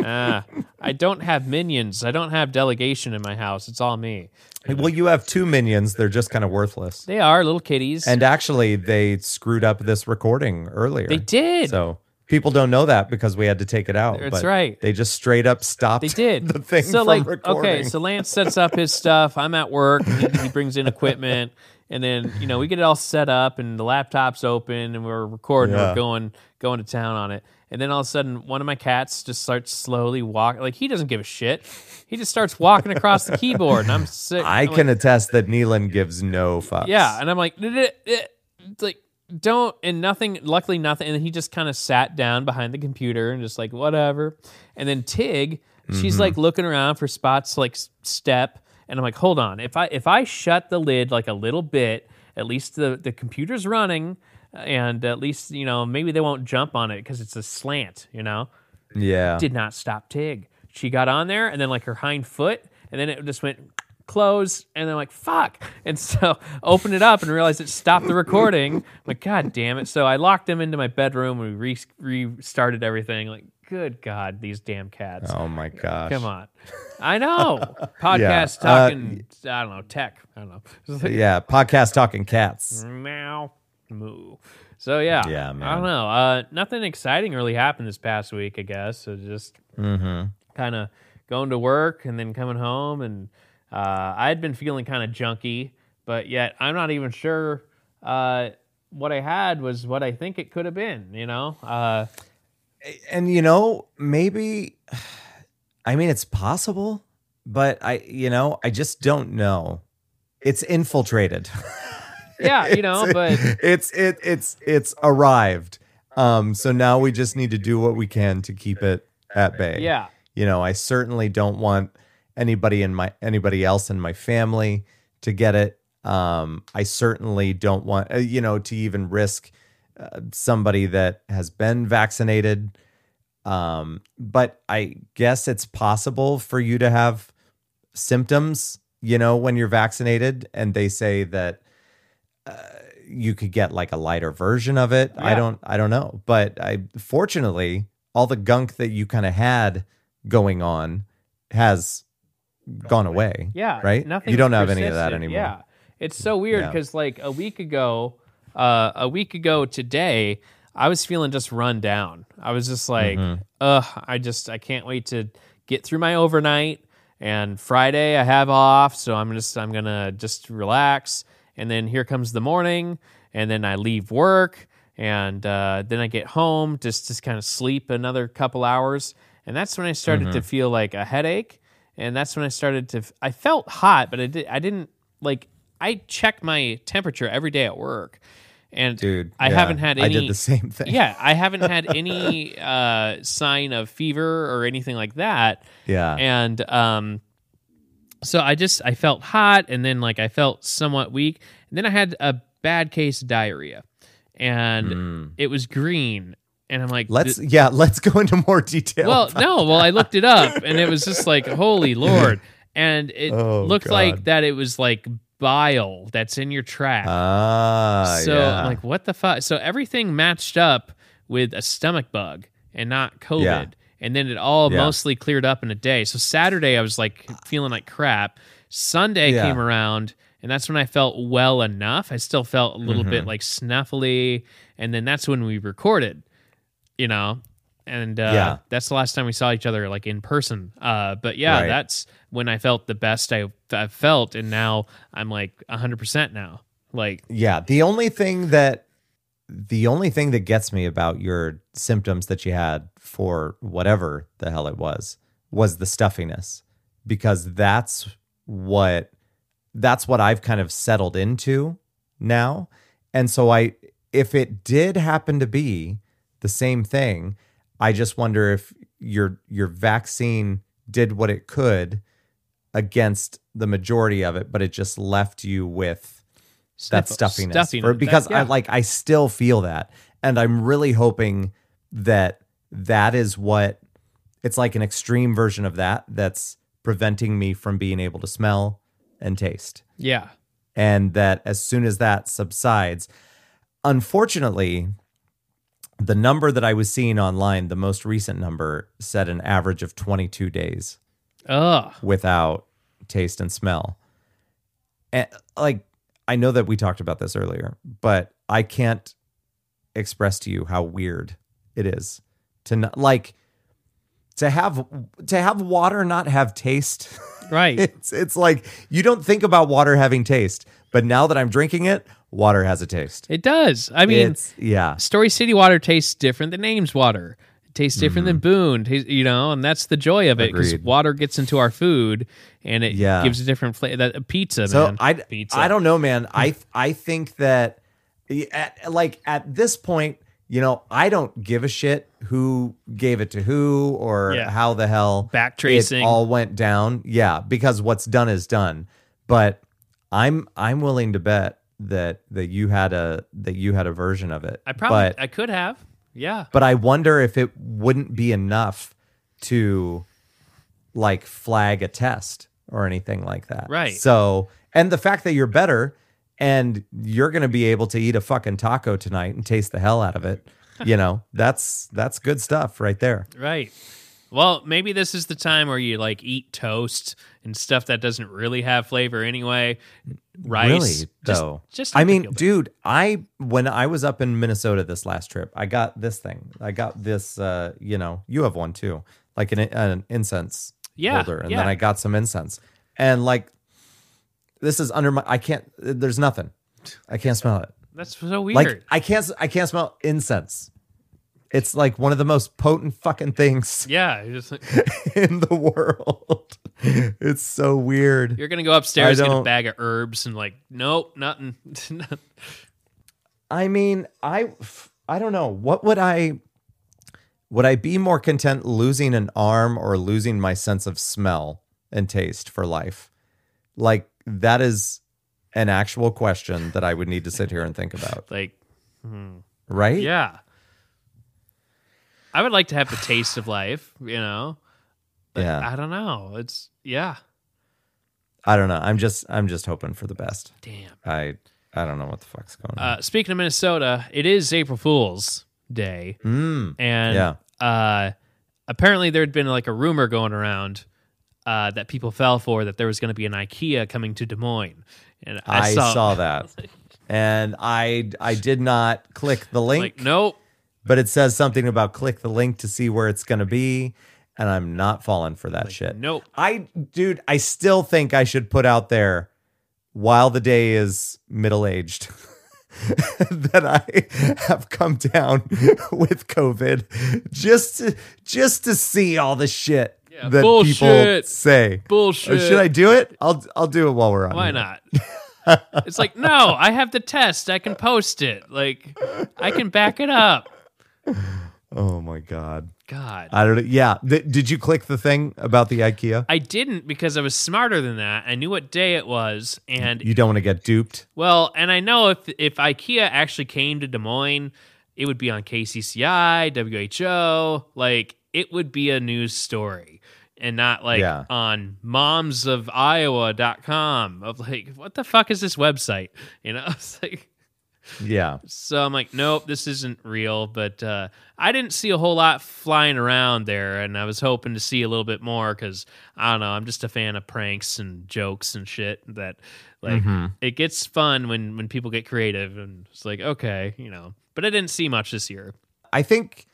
uh, I don't have minions. I don't have delegation in my house. It's all me. Well, you have two minions. They're just kind of worthless. They are little kitties. And actually, they screwed up this recording earlier. they did. So people don't know that because we had to take it out. That's but right. They just straight up stopped. They did the thing So from like, recording. okay, so Lance sets up his stuff. I'm at work. He, he brings in equipment, and then you know we get it all set up, and the laptop's open, and we're recording. Yeah. We're going going to town on it, and then all of a sudden, one of my cats just starts slowly walking. Like he doesn't give a shit. He just starts walking across the keyboard, and I'm sick. I I'm can like, attest that Neelan gives no fucks. yeah, and I'm like. It's like don't and nothing. Luckily, nothing. And he just kind of sat down behind the computer and just like whatever. And then Tig, Mm-hmm. she's like looking around for spots to like step. And I'm like, hold on. If I if I shut the lid like a little bit, at least the the computer's running, and at least you know maybe they won't jump on it because it's a slant. You know yeah. did not stop Tig. She got on there and then like her hind foot, and then it just went close, and then like fuck, and so opened it up and realized it stopped the recording. I'm like God damn it! So I locked them into my bedroom and we re- restarted everything. Like good God, these damn cats. oh my gosh. Come on, I know podcast Yeah, uh, talking. I don't know tech. I don't know. Yeah, podcast talking cats. meow moo. So yeah, Yeah, man. I don't know. Uh, nothing exciting really happened this past week. I guess so. Just Mm-hmm. kind of going to work and then coming home, and uh, I had been feeling kind of junky, but yet I'm not even sure uh, what I had was what I think it could have been. You know, uh, And you know, maybe I mean it's possible, but I you know, I just don't know. It's infiltrated. yeah, you know, but it's it it's it's arrived. Um so now we just need to do what we can to keep it at bay. yeah, You know, I certainly don't want anybody in my anybody else in my family to get it. Um I certainly don't want uh, you know to even risk uh, somebody that has been vaccinated. Um but I guess it's possible for you to have symptoms, you know, when you're vaccinated and they say that uh, you could get like a lighter version of it. I don't I don't know. But I fortunately all the gunk that you kind of had going on has gone away. Yeah, Right? Nothing. You don't have any of that anymore. Yeah, it's so weird Yeah. because like a week ago, uh, a week ago today, I was feeling just run down. I was just like, Mm-hmm. ugh, I just I can't wait to get through my overnight. And Friday I have off, so I'm just I'm gonna just relax. And then here comes the morning, and then I leave work, and uh, then I get home just just kind of sleep another couple hours, and that's when I started to feel like a headache and that's when I started to. I felt hot, but I did. I didn't like. I check my temperature every day at work, and Dude, I yeah, haven't had any. I did the same thing. Yeah, I haven't had any uh, sign of fever or anything like that. Yeah. And um, so I just I felt hot, and then like I felt somewhat weak, and then I had a bad case of diarrhea, and it was green, and I'm like. Let's yeah, let's go into more detail. well, no. Well, I looked it up, and it was just like, holy lord! And it Oh, looked like that it was like bile that's in your tract. Ah, so yeah. I'm like, what the fuck? So everything matched up with a stomach bug and not COVID. Yeah. And then it all Yeah. mostly cleared up in a day. So Saturday I was like feeling like crap. Sunday came around and that's when I felt well enough. I still felt a little Mm-hmm. bit like snuffly. And then that's when we recorded, you know? And uh, Yeah. that's the last time we saw each other like in person. Uh, but yeah, Right. that's when I felt the best I, I've felt. And now I'm like 100% now. Like, Yeah, the only thing that the only thing that gets me about your symptoms that you had for whatever the hell it was was the stuffiness because that's what that's what I've kind of settled into now. And so I if it did happen to be the same thing, I just wonder if your your vaccine did what it could against the majority of it, but it just left you with that Sniff- stuffiness, stuffiness. For- because That- yeah. I like I still feel that, and I'm really hoping that that is what it's like an extreme version of that that's preventing me from being able to smell and taste, yeah. and that as soon as that subsides, unfortunately. The number that I was seeing online, the most recent number, said an average of 22 days Ugh. without taste and smell. And like I know that we talked about this earlier, but I can't express to you how weird it is to not like to have to have water not have taste. Right. it's it's like you don't think about water having taste, but now that I'm drinking it, water has a taste. It does. I mean, it's yeah. Story City water tastes different than Ames water. It tastes different than Boone, you know, and that's the joy of it because Mm-hmm. Water gets into our food and it Yeah. gives a different flavor. That pizza, So man. I pizza. I don't know, man. I I think that at, like at this point, you know, I don't give a shit who gave it to who or Yeah. how the hell Back tracing. it all went down. Yeah, because what's done is done. But I'm I'm willing to bet that that you had a that you had a version of it. I probably but I could have. Yeah. but I wonder if it wouldn't be enough to like flag a test or anything like that. Right. So, and the fact that you're better and you're going to be able to eat a fucking taco tonight and taste the hell out of it, you know, that's that's good stuff right there. Right. Well, maybe this is the time where you like eat toast and stuff that doesn't really have flavor anyway. Rice. Really, just- though. Just, I mean, dude, I when I was up in Minnesota this last trip, I got this thing. I got this uh, you know, you have one too. Like an an incense Yeah, holder and yeah. then I got some incense. And like this is under my I can't there's nothing. I can't smell it. That's so weird. Like I can't I can't smell incense. It's like one of the most potent fucking things yeah, just, in the world. It's so weird. you're gonna go upstairs I get a don't- bag of herbs and like, nope, nothing. I mean, I I don't know. What would I would I be more content losing an arm or losing my sense of smell and taste for life? Like that is an actual question that I would need to sit here and think about, like, hmm. right? yeah. I would like to have the taste of life, you know. But Yeah. I don't know. It's yeah. I don't know. I'm just I'm just hoping for the best. Damn. I I don't know what the fuck's going on. Uh, speaking of Minnesota, it is April Fool's Day, Mm, and Yeah. uh, apparently there had been like a rumor going around uh, that people fell for that there was going to be an IKEA coming to Des Moines, and I, I, saw, that, and I I did not click the link, Like, nope. But it says something about click the link to see where it's going to be, and I'm not falling for that shit. Nope. I, dude, I still think I should put out there while the day is middle aged that I have come down with COVID just to, just to see all the shit Yeah, that people say. Bullshit. Or should I do it? I'll I'll do it while we're on. Why here. not? it's like, no, I have the test. I can post it. Like, I can back it up. Oh my god. God. I don't know. Yeah. Th- did you click the thing about the IKEA? I didn't because I was smarter than that. I knew what day it was, and You don't want to get duped. well, and I know if if IKEA actually came to Des Moines, it would be on KCCI, WHO, like it would be a news story, and not like Yeah. on momsofiowa.com of like what the fuck is this website? You know, it's like Yeah. so I'm like, nope, this isn't real. But uh, I didn't see a whole lot flying around there, and I was hoping to see a little bit more because I don't know. I'm just a fan of pranks and jokes and shit. That like it gets fun when when people get creative, and it's like okay, you know. But I didn't see much this year. I think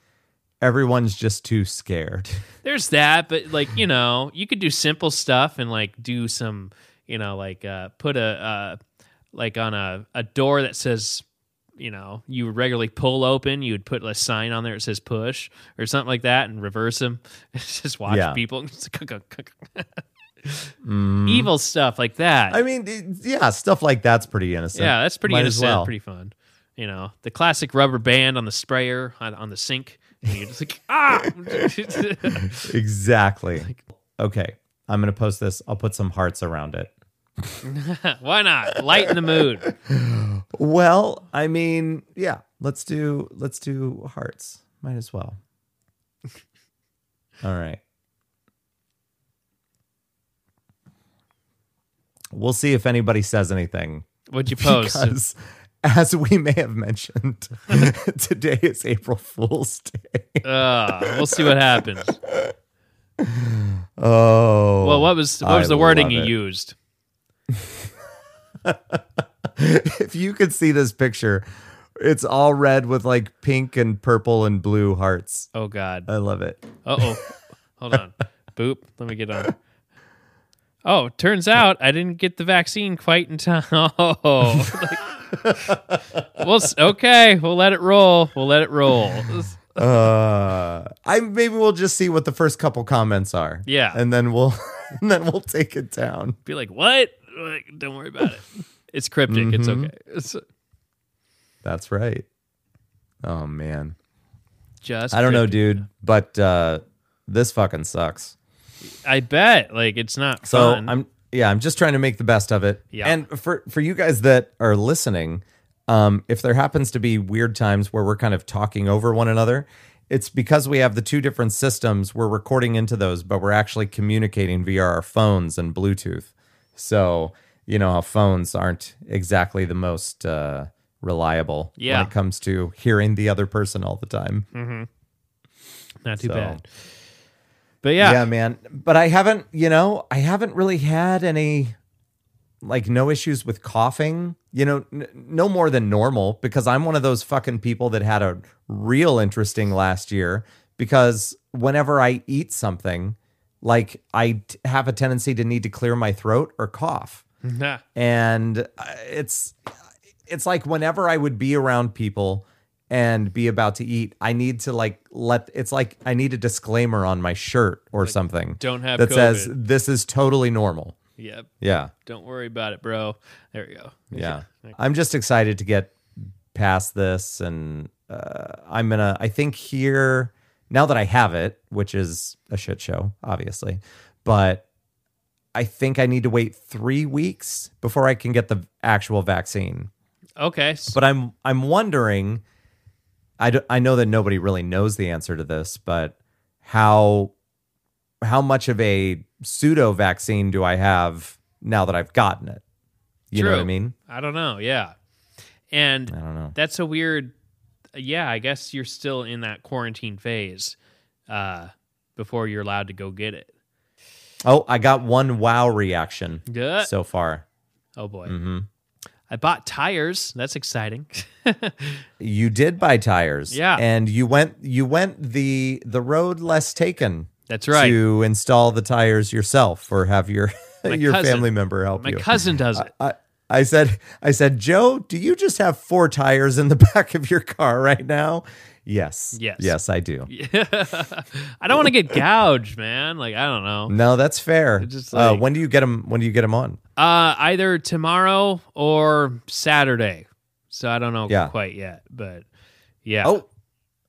everyone's just too scared. There's that, but like you know, you could do simple stuff and like do some, you know, like uh, put a uh, like on a a door that says, you know, you would regularly pull open, you would put a sign on there that says push or something like that, and reverse them. Just watch Yeah. people. Evil stuff like that. I mean, yeah, stuff like that's pretty innocent. yeah, that's pretty Might innocent, well. pretty fun. You know, the classic rubber band on the sprayer on, on the sink. And you're just like, ah! Exactly. Okay. I'm going to post this. I'll put some hearts around it. Why not? Lighten the mood. Well, I mean, yeah, let's do let's do hearts. Might as well. All right. We'll see if anybody says anything. What'd you post? Because as we may have mentioned, today is April Fool's Day. Uh, we'll see what happens. Oh. Well, what was what I was the wording you used? if you could see this picture, it's all red with like pink and purple and blue hearts. Oh God. I love it. Uh oh. Hold on. Boop. Let me get on. Oh, turns out I didn't get the vaccine quite in time. Oh. Like- well, okay. We'll let it roll. We'll let it roll. Uh, I maybe we'll just see what the first couple comments are. Yeah. and then we'll and then we'll take it down. Be like, what? Like, don't worry about it. It's cryptic. It's Mm-hmm. okay. It's That's right. Oh man, just. I don't know, dude, but uh, this fucking sucks. I bet. Like, it's not So fun. I'm yeah, I'm just trying to make the best of it. Yeah. And for for you guys that are listening, um, if there happens to be weird times where we're kind of talking over one another, it's because we have the two different systems. We're recording into those, but we're actually communicating via our phones and Bluetooth. So you know how phones aren't exactly the most uh, reliable Yeah. when it comes to hearing the other person all the time. not too so- bad. But yeah, yeah, man. But I haven't, you know, I haven't really had any like no issues with coughing, you know, n- no more than normal because I'm one of those fucking people that had a real interesting last year because whenever I eat something, like I t- have a tendency to need to clear my throat or cough. And uh, it's it's like whenever I would be around people and be about to eat, I need to like let it's like I need a disclaimer on my shirt or something don't have that says COVID. this is totally normal. Yep. Yeah. Don't worry about it, bro. There we go. Yeah. I'm just excited to get past this and uh, I'm going to I think here now that I have it, which is a shit show, obviously, but I think I need to wait 3 weeks before I can get the actual vaccine. Okay. But I'm I'm wondering I, d- I know that nobody really knows the answer to this, but how how much of a pseudo vaccine do I have now that I've gotten it? You know what I mean? I don't know. Yeah. And I don't know. that's a weird. Yeah, I guess you're still in that quarantine phase uh, before you're allowed to go get it. Oh, I got one wow reaction Good. so far. Oh boy. hmm I bought tires. That's exciting. You did buy tires, Yeah. and you went you went the the road less taken That's right. to install the tires yourself or have your My your cousin. family member help My you. My cousin does it. I, I said, I said, Joe, do you just have four tires in the back of your car right now? Yes. Yes. Yes, I do. I don't want to get gouged, man. Like I don't know. No, that's fair. just uh, when do you get them? When do you get them on? Uh, either tomorrow or Saturday. So I don't know Yeah. quite yet, but yeah. Oh,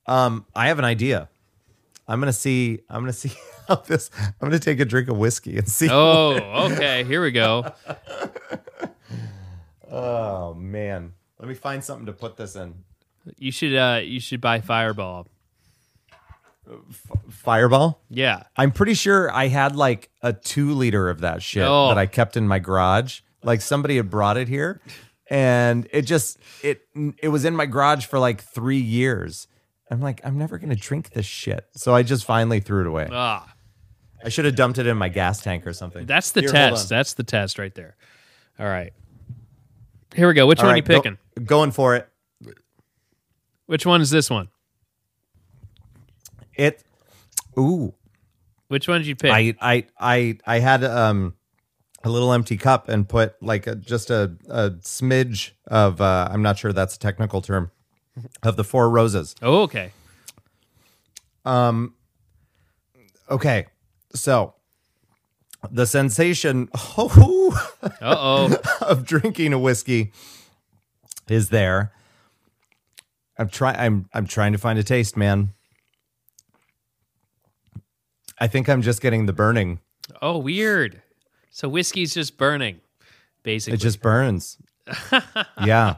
um, I have an idea. I'm gonna see. I'm gonna see how this. I'm gonna take a drink of whiskey and see. Oh, okay. Here we go. Oh, man, let me find something to put this in. You should uh you should buy Fireball. Fireball. Yeah. I'm pretty sure I had like a two liter of that shit Oh. that I kept in my garage. Like somebody had brought it here, and it just it it was in my garage for like three years. I'm like, I'm never gonna drink this shit. So I just finally threw it away. Ah, I should have dumped it in my gas tank or something. that's the Here, hold test. on. That's the test right there. All right. Here we go. Which All one right, you go- picking? going for it. Which one is this one? It. Ooh, Which one did you pick? I I I I had um a little empty cup and put like a, just a a smidge of uh, I'm not sure that's a technical term of the four roses. oh, okay. Um. Okay, so the sensation oh, oh. of drinking a whiskey is there. I'm trying. I'm I'm trying to find a taste, man. I think I'm just getting the burning. oh, weird. So whiskey's just burning, basically. It just burns. yeah.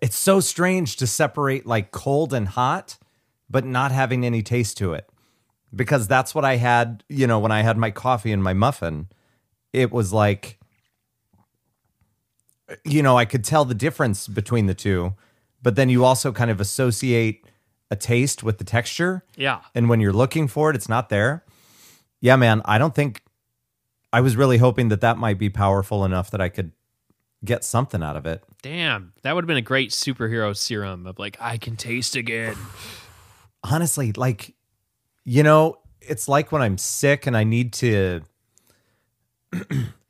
It's so strange to separate like cold and hot, but not having any taste to it. Because that's what I had, you know, when I had my coffee and my muffin. It was like, you know, I could tell the difference between the two, but then you also kind of associate a taste with the texture. yeah. And when you're looking for it, it's not there. Yeah, man, I don't think I was really hoping that that might be powerful enough that I could get something out of it. Damn, that would have been a great superhero serum of like I can taste again. Honestly, like, you know, it's like when I'm sick and I need to.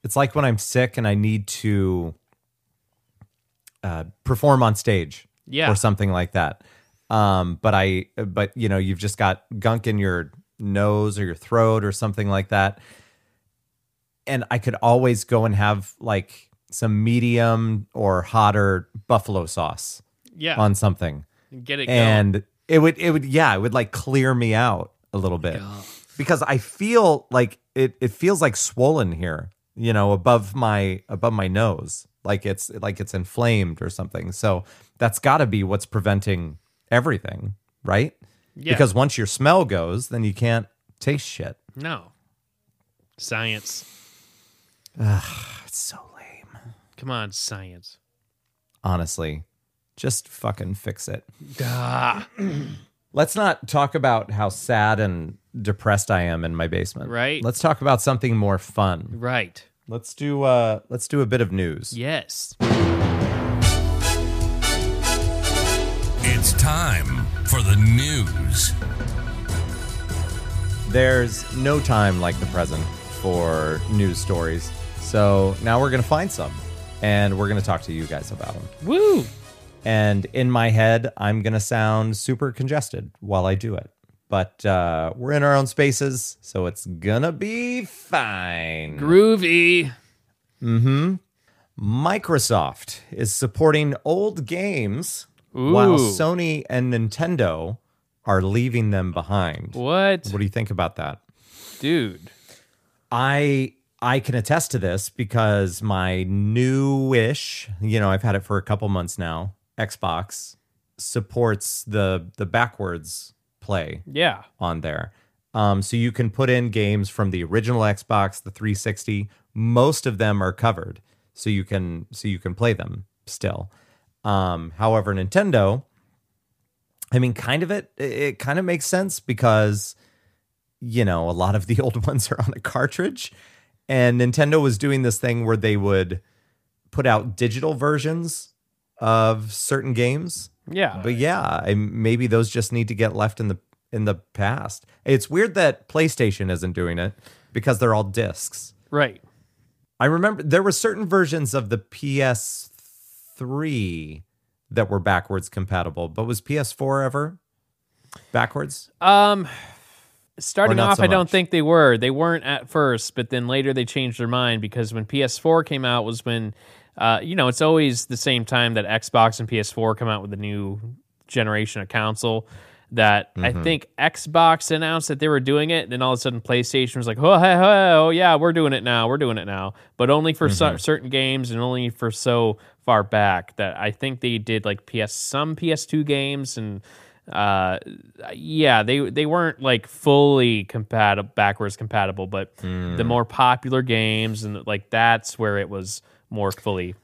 it's like when I'm sick and I need to uh, perform on stage. Yeah. or something like that. Um, but I, but you know, you've just got gunk in your nose or your throat or something like that. And I could always go and have like some medium or hotter buffalo sauce Yeah. on something, Get it going. and it would, it would, yeah, it would like clear me out a little bit because I feel like it, it feels like swollen here, you know, above my above my nose, like it's like it's inflamed or something. So that's got to be what's preventing everything, right? Yeah. Because once your smell goes, then you can't taste shit. no. Science. It's so lame. Come on, science. Honestly, just fucking fix it. Ah, Let's not talk about how sad and depressed I am in my basement. Right. Let's talk about something more fun. right. Let's do uh let's do a bit of news. Yes. It's time for the news. There's no time like the present for news stories. So now we're going to find some and we're going to talk to you guys about them. Woo. And in my head, I'm going to sound super congested while I do it. But uh, we're in our own spaces, so it's going to be fine. Groovy. Mm hmm. Microsoft is supporting old games while Sony and Nintendo are leaving them behind. What? What do you think about that? Dude. I I can attest to this because my newish, you know, I've had it for a couple months now. Xbox supports the the backwards play Yeah. on there. Um, so you can put in games from the original Xbox, the 360. Most of them are covered, so you can so you can play them still. Um, however, Nintendo, I mean, kind of it, it kind of makes sense because, you know, a lot of the old ones are on a cartridge. And Nintendo was doing this thing where they would put out digital versions of certain games. Yeah. But yeah, I, maybe those just need to get left in the in the past. It's weird that PlayStation isn't doing it because they're all discs. right. I remember there were certain versions of the PS3 that were backwards compatible, but was PS4 ever backwards? Um, starting off, so I don't think they were. They weren't at first, but then later they changed their mind because when PS4 came out was when, uh, you know, it's always the same time that Xbox and PS4 come out with a new generation of console. That I Mm-hmm. think Xbox announced that they were doing it, and then all of a sudden PlayStation was like, "Oh, hey, hey, oh yeah, we're doing it now, we're doing it now," but only for Mm-hmm. cer- certain games and only for so far back that I think they did like PS some PS2 games and uh yeah they they weren't like fully compatible backwards compatible but Hmm. the more popular games and like that's where it was more fully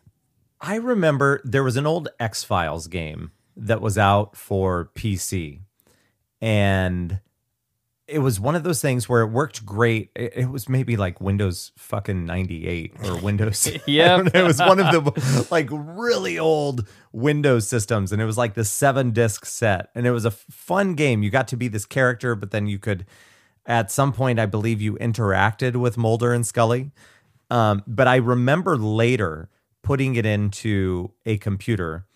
I remember there was an old X Files game that was out for PC, and it was one of those things where it worked great. It, it was maybe like Windows fucking 98 or Windows. I Yep. don't know. It was one of the like really old Windows systems, and it was like the seven disc set, and it was a fun game. You got to be this character, but then you could, at some point, I believe you interacted with Mulder and Scully. Um, but I remember later putting it into a computer,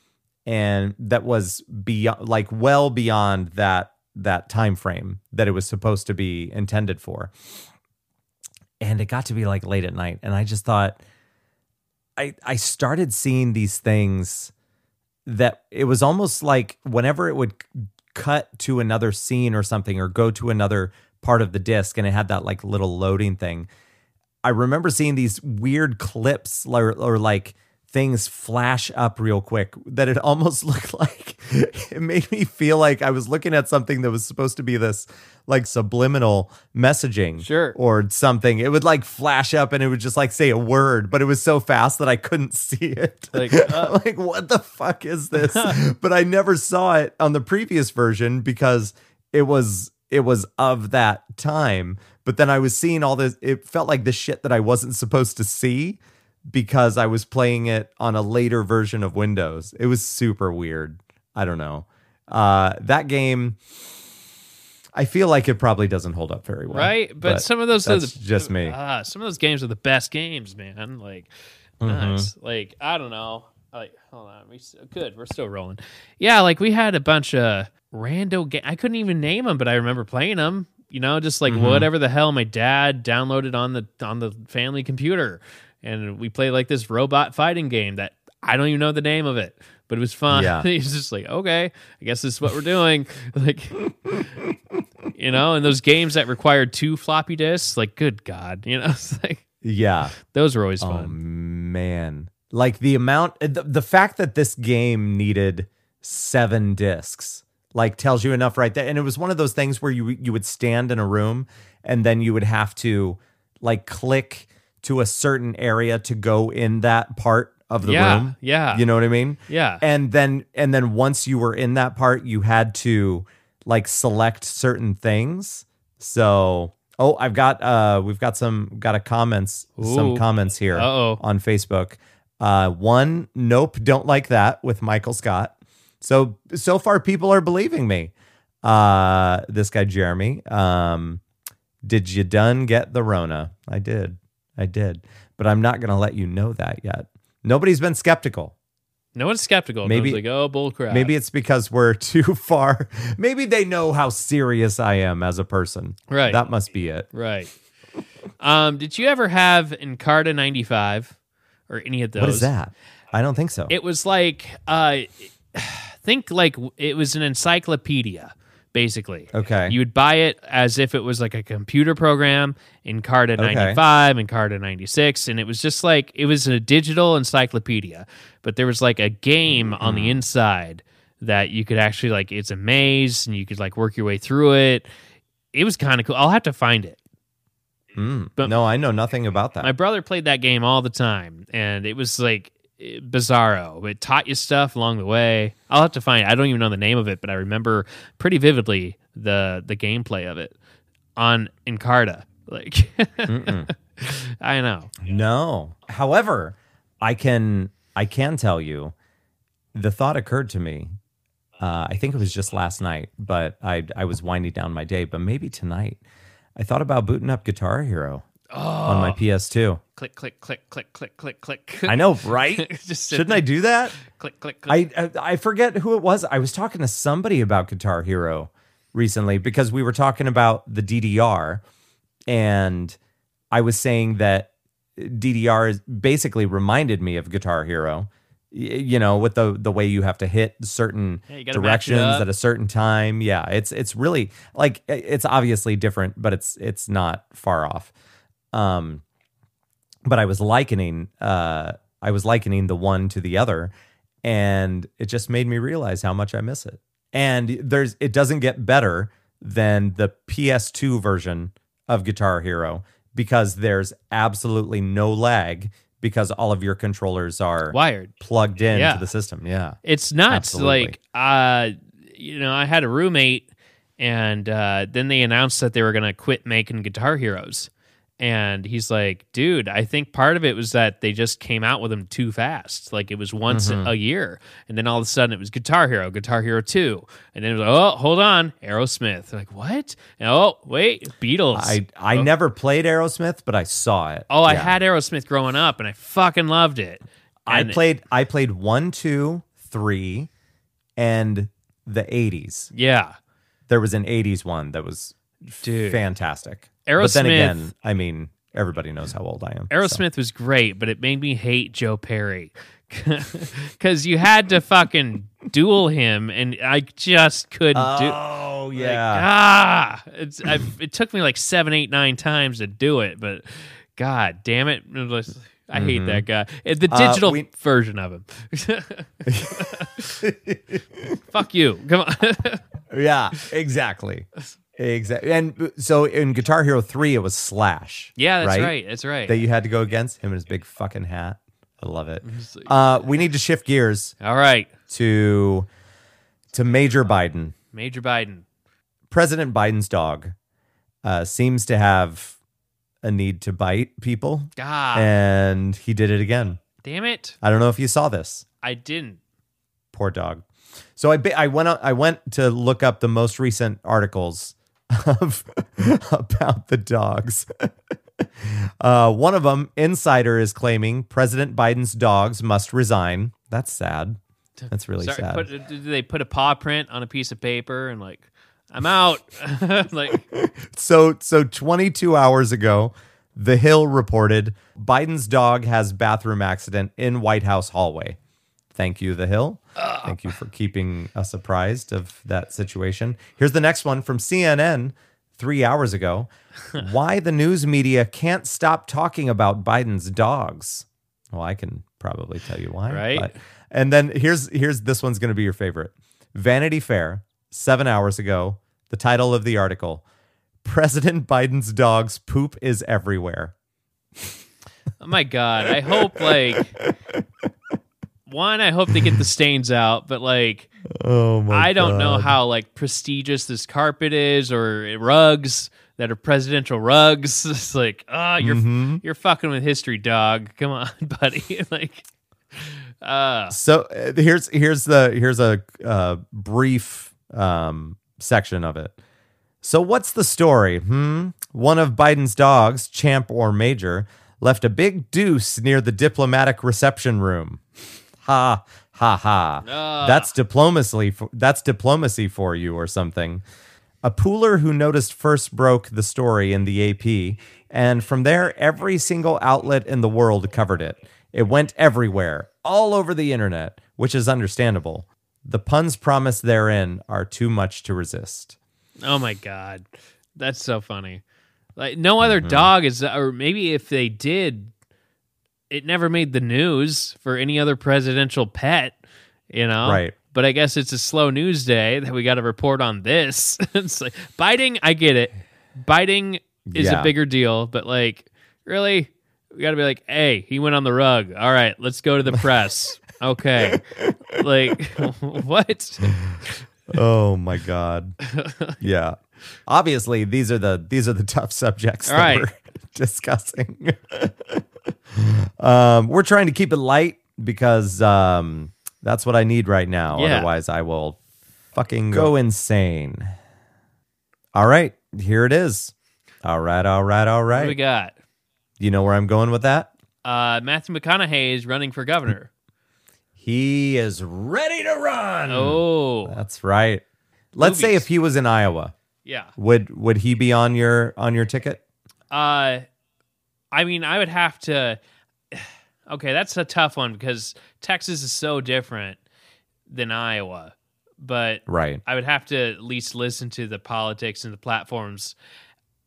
and that was beyond, like, well beyond that that time frame that it was supposed to be intended for. And it got to be like late at night, and I just thought, I I started seeing these things that it was almost like whenever it would cut to another scene or something or go to another part of the disc and it had that like little loading thing I remember seeing these weird clips or, or like things flash up real quick that it almost looked like it made me feel like I was looking at something that was supposed to be this like subliminal messaging Sure. or something. It would like flash up and it would just like say a word, but it was so fast that I couldn't see it. Like, uh. like what the fuck is this? but I never saw it on the previous version because it was it was of that time. But then I was seeing all this. It felt like the shit that I wasn't supposed to see because I was playing it on a later version of Windows. It was super weird. I don't know. Uh, that game, I feel like it probably doesn't hold up very well. right but, some of those are that's the, just me. ah, some of those games are the best games man like Mm-hmm. nice like i don't know like hold on we s- good we're still rolling yeah like we had a bunch of rando ga- i couldn't even name them but i remember playing them you know just like Mm-hmm. whatever the hell my dad downloaded on the on the family computer and we played like this robot fighting game that i don't even know the name of it but it was fun Yeah. he's just like okay i guess this is what we're doing like you know and those games that required two floppy disks like good god you know it's like Yeah. those were always Oh fun man. Like the amount the, the fact that this game needed 7 discs like tells you enough right there. And it was one of those things where you you would stand in a room and then you would have to like click to a certain area to go in that part of the yeah room. yeah. You know what I mean? yeah. And then and then once you were in that part you had to like select certain things. So oh i've got uh we've got some got a comments some comments here Uh-oh. on facebook. Uh one nope don't like that with michael scott so so far people are believing me uh this guy jeremy um did you done get the rona i did i did but i'm not gonna let you know that yet nobody's been skeptical no one's skeptical Maybe- maybe like oh bull crap Maybe it's because we're too far. Maybe they know how serious I am as a person. Right. That must be it. right um did you ever have encarta 95 or any of those What is that? I don't think so. it was like uh think like it was an encyclopedia basically Okay. you would buy it as if it was like a computer program in encarta 95 and encarta 96 and it was just like it was a digital encyclopedia but there was like a game on the inside that you could actually like it's a maze and you could like work your way through it it was kind of cool i'll have to find it Mm. but- no, I know nothing about that. my brother played that game all the time, and it was like bizarro. It taught you stuff along the way. I'll have to find. I don't even know the name of it, but I remember pretty vividly the the gameplay of it on Encarta. Like, I know. No. However, I can I can tell you, the thought occurred to me. Uh, I think it was just last night, but I I was winding down my day. But maybe tonight, I thought about booting up Guitar Hero on my PS2. Click, click, click, click, click, click, click. I know, right? Shouldn't I do that? Click, click, click. I, I I forget who it was. I was talking to somebody about Guitar Hero recently because we were talking about the DDR, and I was saying that DDR is basically reminded me of Guitar Hero. You know, with the the way you have to hit certain Yeah, you gotta match it directions at a certain time. Yeah, it's it's really like it's obviously different, but it's it's not far off. Um, but I was likening uh I was likening the one to the other and it just made me realize how much I miss it. And there's it doesn't get better than the PS2 version of Guitar Hero because there's absolutely no lag because all of your controllers are Wired. plugged into Yeah. the system. Yeah. It's nuts. Absolutely. Like, uh, you know, I had a roommate, and uh, then they announced that they were going to quit making Guitar Heroes. And he's like, dude, I think part of it was that they just came out with them too fast. Like it was once Mm-hmm. a year. And then all of a sudden it was Guitar Hero, Guitar Hero 2. And then it was like, oh, hold on, Aerosmith. Like, what? And, oh, wait, Beatles. I I never played Aerosmith, but I saw it. oh, I had Aerosmith growing up and I fucking loved it. I played I played one, two, three, and the eighties. Yeah. There was an eighties one that was Dude. fantastic. But then again, I mean, everybody knows how old I am. so. Aerosmith was great, but it made me hate Joe Perry because you had to fucking duel him, and I just couldn't do. Oh like, yeah. ah, it's I've, it took me like seven, eight, nine times to do it, but God damn it, I hate that guy. Uh, The Uh, digital we- version of him. Fuck you. Come on. yeah, exactly. Exactly. And uh, so in Guitar Hero 3 it was Slash. yeah, that's right. That's right. That you had to go against him in his big fucking hat. I love it. Uh, we need to shift gears All right, to to Major Biden. Major Biden. President Biden's dog uh, seems to have a need to bite people, God and he did it again. damn it! I don't know if you saw this. I didn't. Poor dog. So I I went out, I went to look up the most recent articles of about the dogs. uh, one of them, Insider, is claiming President Biden's dogs must resign. That's sad. That's really Sorry, sad. put, did they put a paw print on a piece of paper and like, I'm out? like, So so 22 hours ago, The Hill reported Biden's dog has bathroom accident in White House hallway. Thank you, The Hill. Thank you for keeping us apprised of that situation. Here's the next one from CNN 3 hours ago. Why the news media can't stop talking about Biden's dogs. Well, I can probably tell you why. Right. but- and then here's here's this one's going to be your favorite. Vanity Fair, 7 hours ago, the title of the article President Biden's dog's poop is everywhere. oh my god! I hope like, one, I hope they get the stains out, but like, Oh my I don't know how like prestigious this carpet is or rugs that are presidential rugs. It's like, ah, you're Mm-hmm. you're fucking with history, dog. Come on, buddy. like, uh, So uh, here's here's the here's a uh, brief um, section of it. So what's the story? Hmm. One of Biden's dogs, Champ or Major, left a big deuce near the diplomatic reception room. Ha ha ha. Ah. That's diplomacy. For, that's diplomacy for you, or something. A pooler who noticed first broke the story in the AP, and from there, every single outlet in the world covered it. It went everywhere, all over the internet, which is understandable. The puns promised therein are too much to resist. oh my god, that's so funny. Like, no other Mm-hmm. dog is, or maybe if they did, it never made the news for any other presidential pet. You know, Right. But I guess it's a slow news day that we got to report on this. it's like biting. I get it. Biting is Yeah. a bigger deal, but like, really, we got to be like, hey, he went on the rug. All right, let's go to the press. okay, like what? Oh my god. Yeah. Obviously, these are the these are the tough subjects that Right. we're discussing. Um, we're trying to keep it light because um, that's what I need right now. Yeah. Otherwise, I will fucking go insane. All right, here it is. All right, all right, all right. What do we got? You know where I'm going with that? Uh, Matthew McConaughey is running for governor. He is ready to run. Oh, That's right. Let's say if he was in Iowa, yeah. would would he be on your on your ticket? Uh, I mean, I would have to. Okay, that's a tough one because Texas is so different than Iowa, but Right. I would have to at least listen to the politics and the platforms.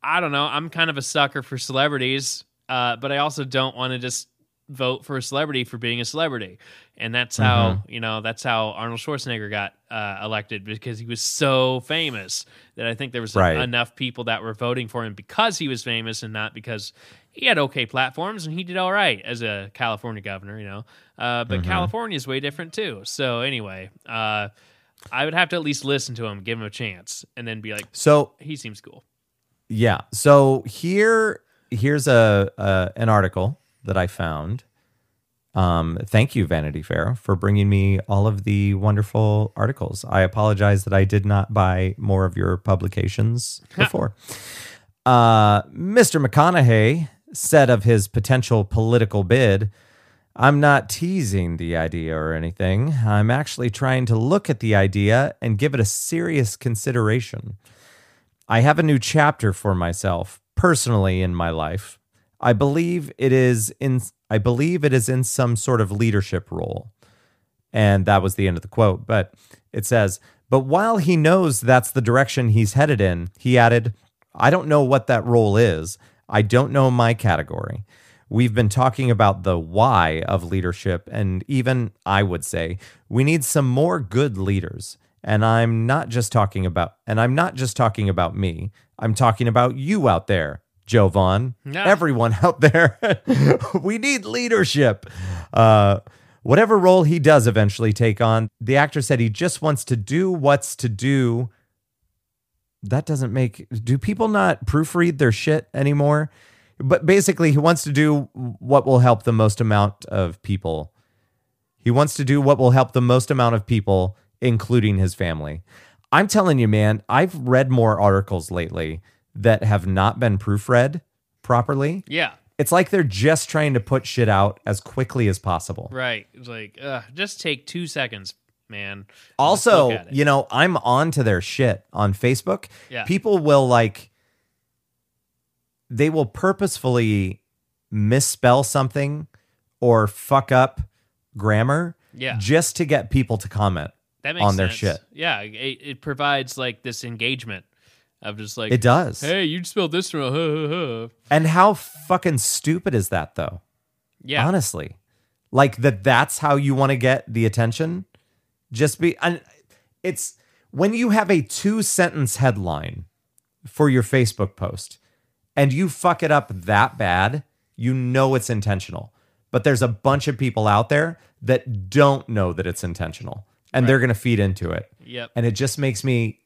I don't know. I'm kind of a sucker for celebrities, uh, but I also don't want to just vote for a celebrity for being a celebrity. And that's how, you know, that's how Arnold Schwarzenegger got uh, elected because he was so famous that I think there was Right. enough people that were voting for him because he was famous and not because he had okay platforms and he did all right as a California governor, you know. Uh, but California is way different too. So anyway, uh, I would have to at least listen to him, give him a chance, and then be like, So he seems cool. yeah. So here here's a, a an article that I found. Um, thank you, Vanity Fair, for bringing me all of the wonderful articles. I apologize that I did not buy more of your publications before. uh, Mr. McConaughey said of his potential political bid, I'm not teasing the idea or anything. I'm actually trying to look at the idea and give it a serious consideration. I have a new chapter for myself personally in my life. I believe it is in I believe it is in some sort of leadership role. And that was the end of the quote, but it says, "But while he knows that's the direction he's headed in, he added, I don't know what that role is. I don't know my category. We've been talking about the why of leadership, and even I would say we need some more good leaders. And I'm not just talking about, and I'm not just talking about me. I'm talking about you out there, Joe Vaughn, Yeah. everyone out there. we need leadership. Uh, whatever role he does eventually take on, the actor said he just wants to do what's to do. That doesn't make. Do people not proofread their shit anymore? But basically, he wants to do what will help the most amount of people. He wants to do what will help the most amount of people, including his family. I'm telling you, man, I've read more articles lately that have not been proofread properly. Yeah, It's like they're just trying to put shit out as quickly as possible. right. It's like, uh, just take two seconds, man. Also, look at it. you know, I'm on to their shit on Facebook. Yeah. People will like they will purposefully misspell something or fuck up grammar Yeah. just to get people to comment. that makes on their sense. shit. Yeah, it, it provides like this engagement of just like, It does. hey, you spelled this wrong. And how fucking stupid is that though? Yeah, honestly like that that's how you want to get the attention just be and it's when you have a two sentence headline for your facebook post and you fuck it up that bad you know it's intentional but there's a bunch of people out there that don't know that it's intentional and they're going to feed into it Yep. and it just makes me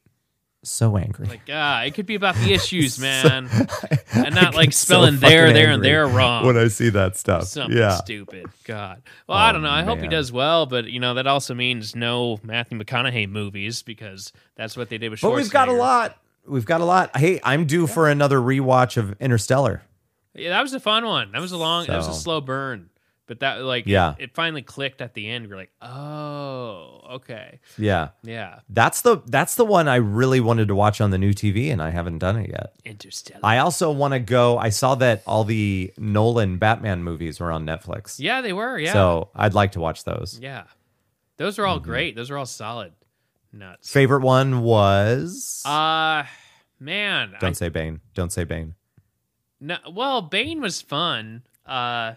so angry Like, ah, it could be about the issues, man, and not like get so spelling there, there, and there wrong. when i see that stuff Something yeah stupid. God. Well, I don't know. I hope he does well, but you know that also means no Matthew McConaughey movies because that's what they did with. But we've got a lot. We've got a lot. Hey, I'm due for another rewatch of Interstellar. Yeah, that was a fun one. That was a long. That was a slow burn, but that like Yeah. it, it finally clicked at the end. We're like, oh, okay, Yeah. yeah, That's the that's the one I really wanted to watch on the new TV and I haven't done it yet. Interstellar. I also want to go I saw that all the Nolan Batman movies were on Netflix. yeah, they were. Yeah, So, I'd like to watch those. yeah, those are all Mm-hmm. great. Those are all solid. Nuts. Favorite one was Uh man, Don't say Bane. Don't say Bane. No, well, Bane was fun. Uh,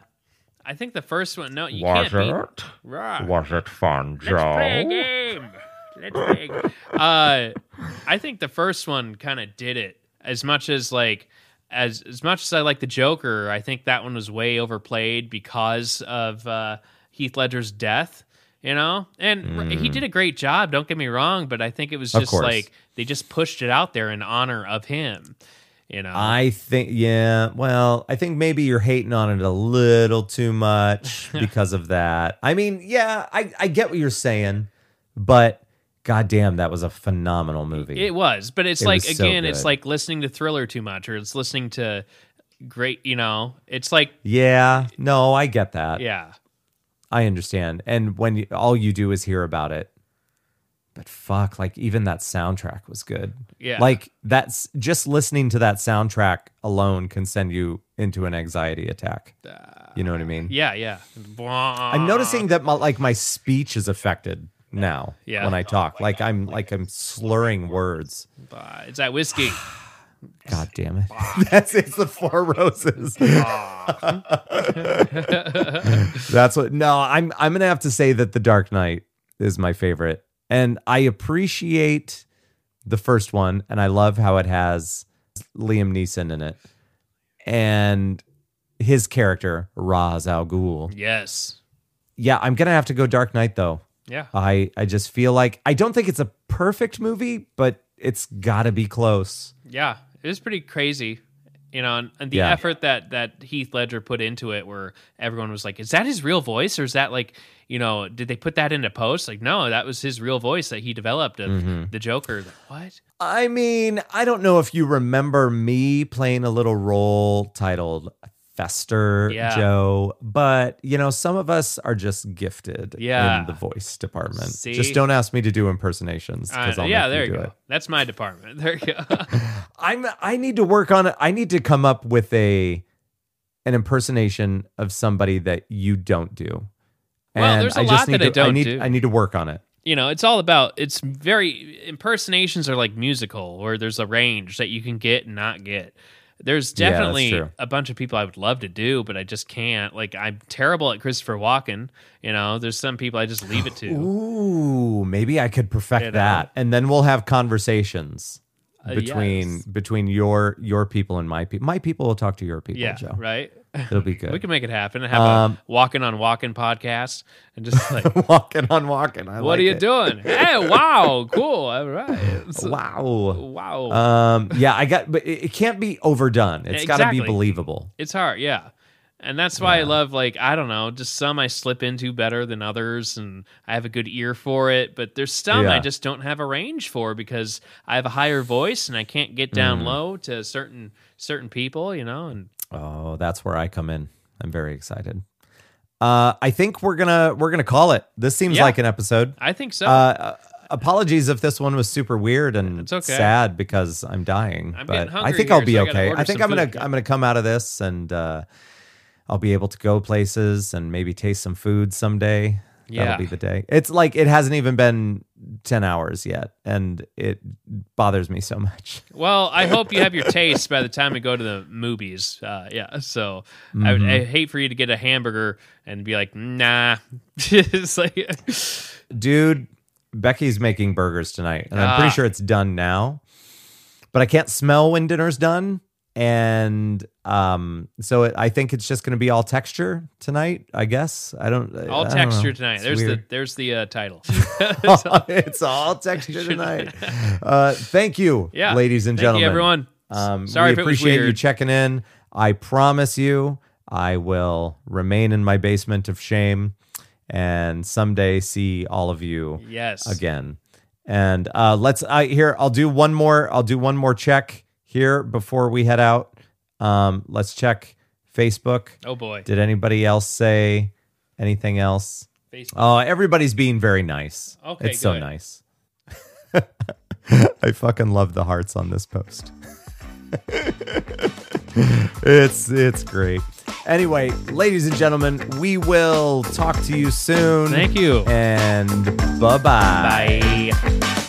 I think the first one. No, you Was can't beat. it? Rah. Was it fun, Joe? Let's play a game. Let's play. Uh, I think the first one kind of did it as much as like as as much as I like the Joker, I think that one was way overplayed because of uh, Heath Ledger's death. You know, and he did a great job. Don't get me wrong, but I think it was Mm. Just like they just pushed it out there in honor of him. You know, I think, yeah. Well, I think maybe you're hating on it a little too much because of that. I mean, yeah, I, I get what you're saying, but goddamn, that was a phenomenal movie. It was, but it's It like was so again, it's like listening to Thriller too much, or it's listening to great. You know, it's like yeah, no, I get that. yeah, I understand. And when you, all you do is hear about it, but fuck, like even that soundtrack was good. Yeah. Like that's just listening to that soundtrack alone can send you into an anxiety attack. You know what I mean? yeah, yeah. I'm noticing that my like my speech is affected now Yeah. when I talk. Like I'm like I'm slurring words. Uh, it's that whiskey. God damn it. That's it's the four roses. That's what no, I'm I'm gonna have to say that The Dark Knight is my favorite. And I appreciate the first one, and I love how it has Liam Neeson in it. And his character, Ra's al Ghul. yes. Yeah, I'm gonna have to go Dark Knight though. Yeah. I I just feel like I don't think it's a perfect movie, but it's got to be close. Yeah, it is pretty crazy, you know, and, and the Yeah. effort that that Heath Ledger put into it, where everyone was like, "Is that his real voice, or is that like, you know, did they put that into post?" Like, no, that was his real voice that he developed of Mm-hmm. the Joker. Like, what? I mean, I don't know if you remember me playing a little role titled Fester Yeah. Joe, but you know, some of us are just gifted Yeah. in the voice department. See? Just don't ask me to do impersonations Uh, because I'll yeah, there you you go. it. That's my department. There you go. I'm I need to work on it. I need to come up with a an impersonation of somebody that you don't do. Well, there's a I lot just need that I to, don't need, do. I need to work on it. you know, it's all about. It's very impersonations are like musical, where there's a range that you can get and not get. There's definitely true. a bunch of people I would love to do, but I just can't. Like I'm terrible at Christopher Walken. You know, there's some people I just leave it to. Ooh, maybe I could perfect You know? that, and then we'll have conversations Uh, between yes. between your your people and my people. My people will talk to your people, yeah, Joe. right. It'll be good. We can make it happen have Um, a Walken on Walken podcast and just like, Walken on Walken. I what like are you it. doing? Hey, wow, cool. All right. Wow. Wow. Um. Yeah, I got, but it, it can't be overdone. It's got to be believable. It's hard, yeah. And that's why I love like I don't know, just some I slip into better than others and I have a good ear for it, but there's some I just don't have a range for because I have a higher voice and I can't get down Mm. low to certain certain people, you know, and Oh, that's where I come in. I'm very excited. Uh, I think we're gonna we're gonna call it. This seems Yeah. like an episode. I think so. Uh, apologies if this one was super weird and okay. sad because I'm dying. I'm but I think I'll be so okay. order I think I'm gonna food. I'm gonna come out of this and uh, I'll be able to go places and maybe taste some food someday. Yeah. That'll be the day. It's like it hasn't even been ten hours yet, and it bothers me so much. well, I hope you have your taste by the time we go to the movies. Uh, yeah, so I, Mm-hmm. I hate for you to get a hamburger and be like, nah. it's like, Dude, Becky's making burgers tonight, and I'm pretty Ah. sure it's done now. But I can't smell when dinner's done, and um, so it, I think it's just going to be all texture tonight. I guess I don't. I all don't know. texture tonight. It's There's the there's the uh, title. it's all texture tonight. Uh, thank you, Yeah. ladies and Thank gentlemen. you, everyone. Um, Sorry we if it was appreciate you checking in. I promise you, I will remain in my basement of shame, and someday see all of you Yes. again. And uh, let's I here. I'll do one more. I'll do one more check here before we head out. Um, let's check Facebook. Oh boy. Did anybody else say anything else? Facebook. Oh, everybody's being very nice. Okay, it's so nice. I fucking love the hearts on this post. it's it's great. Anyway, ladies and gentlemen, we will talk to you soon. Thank you. And bye-bye. Bye.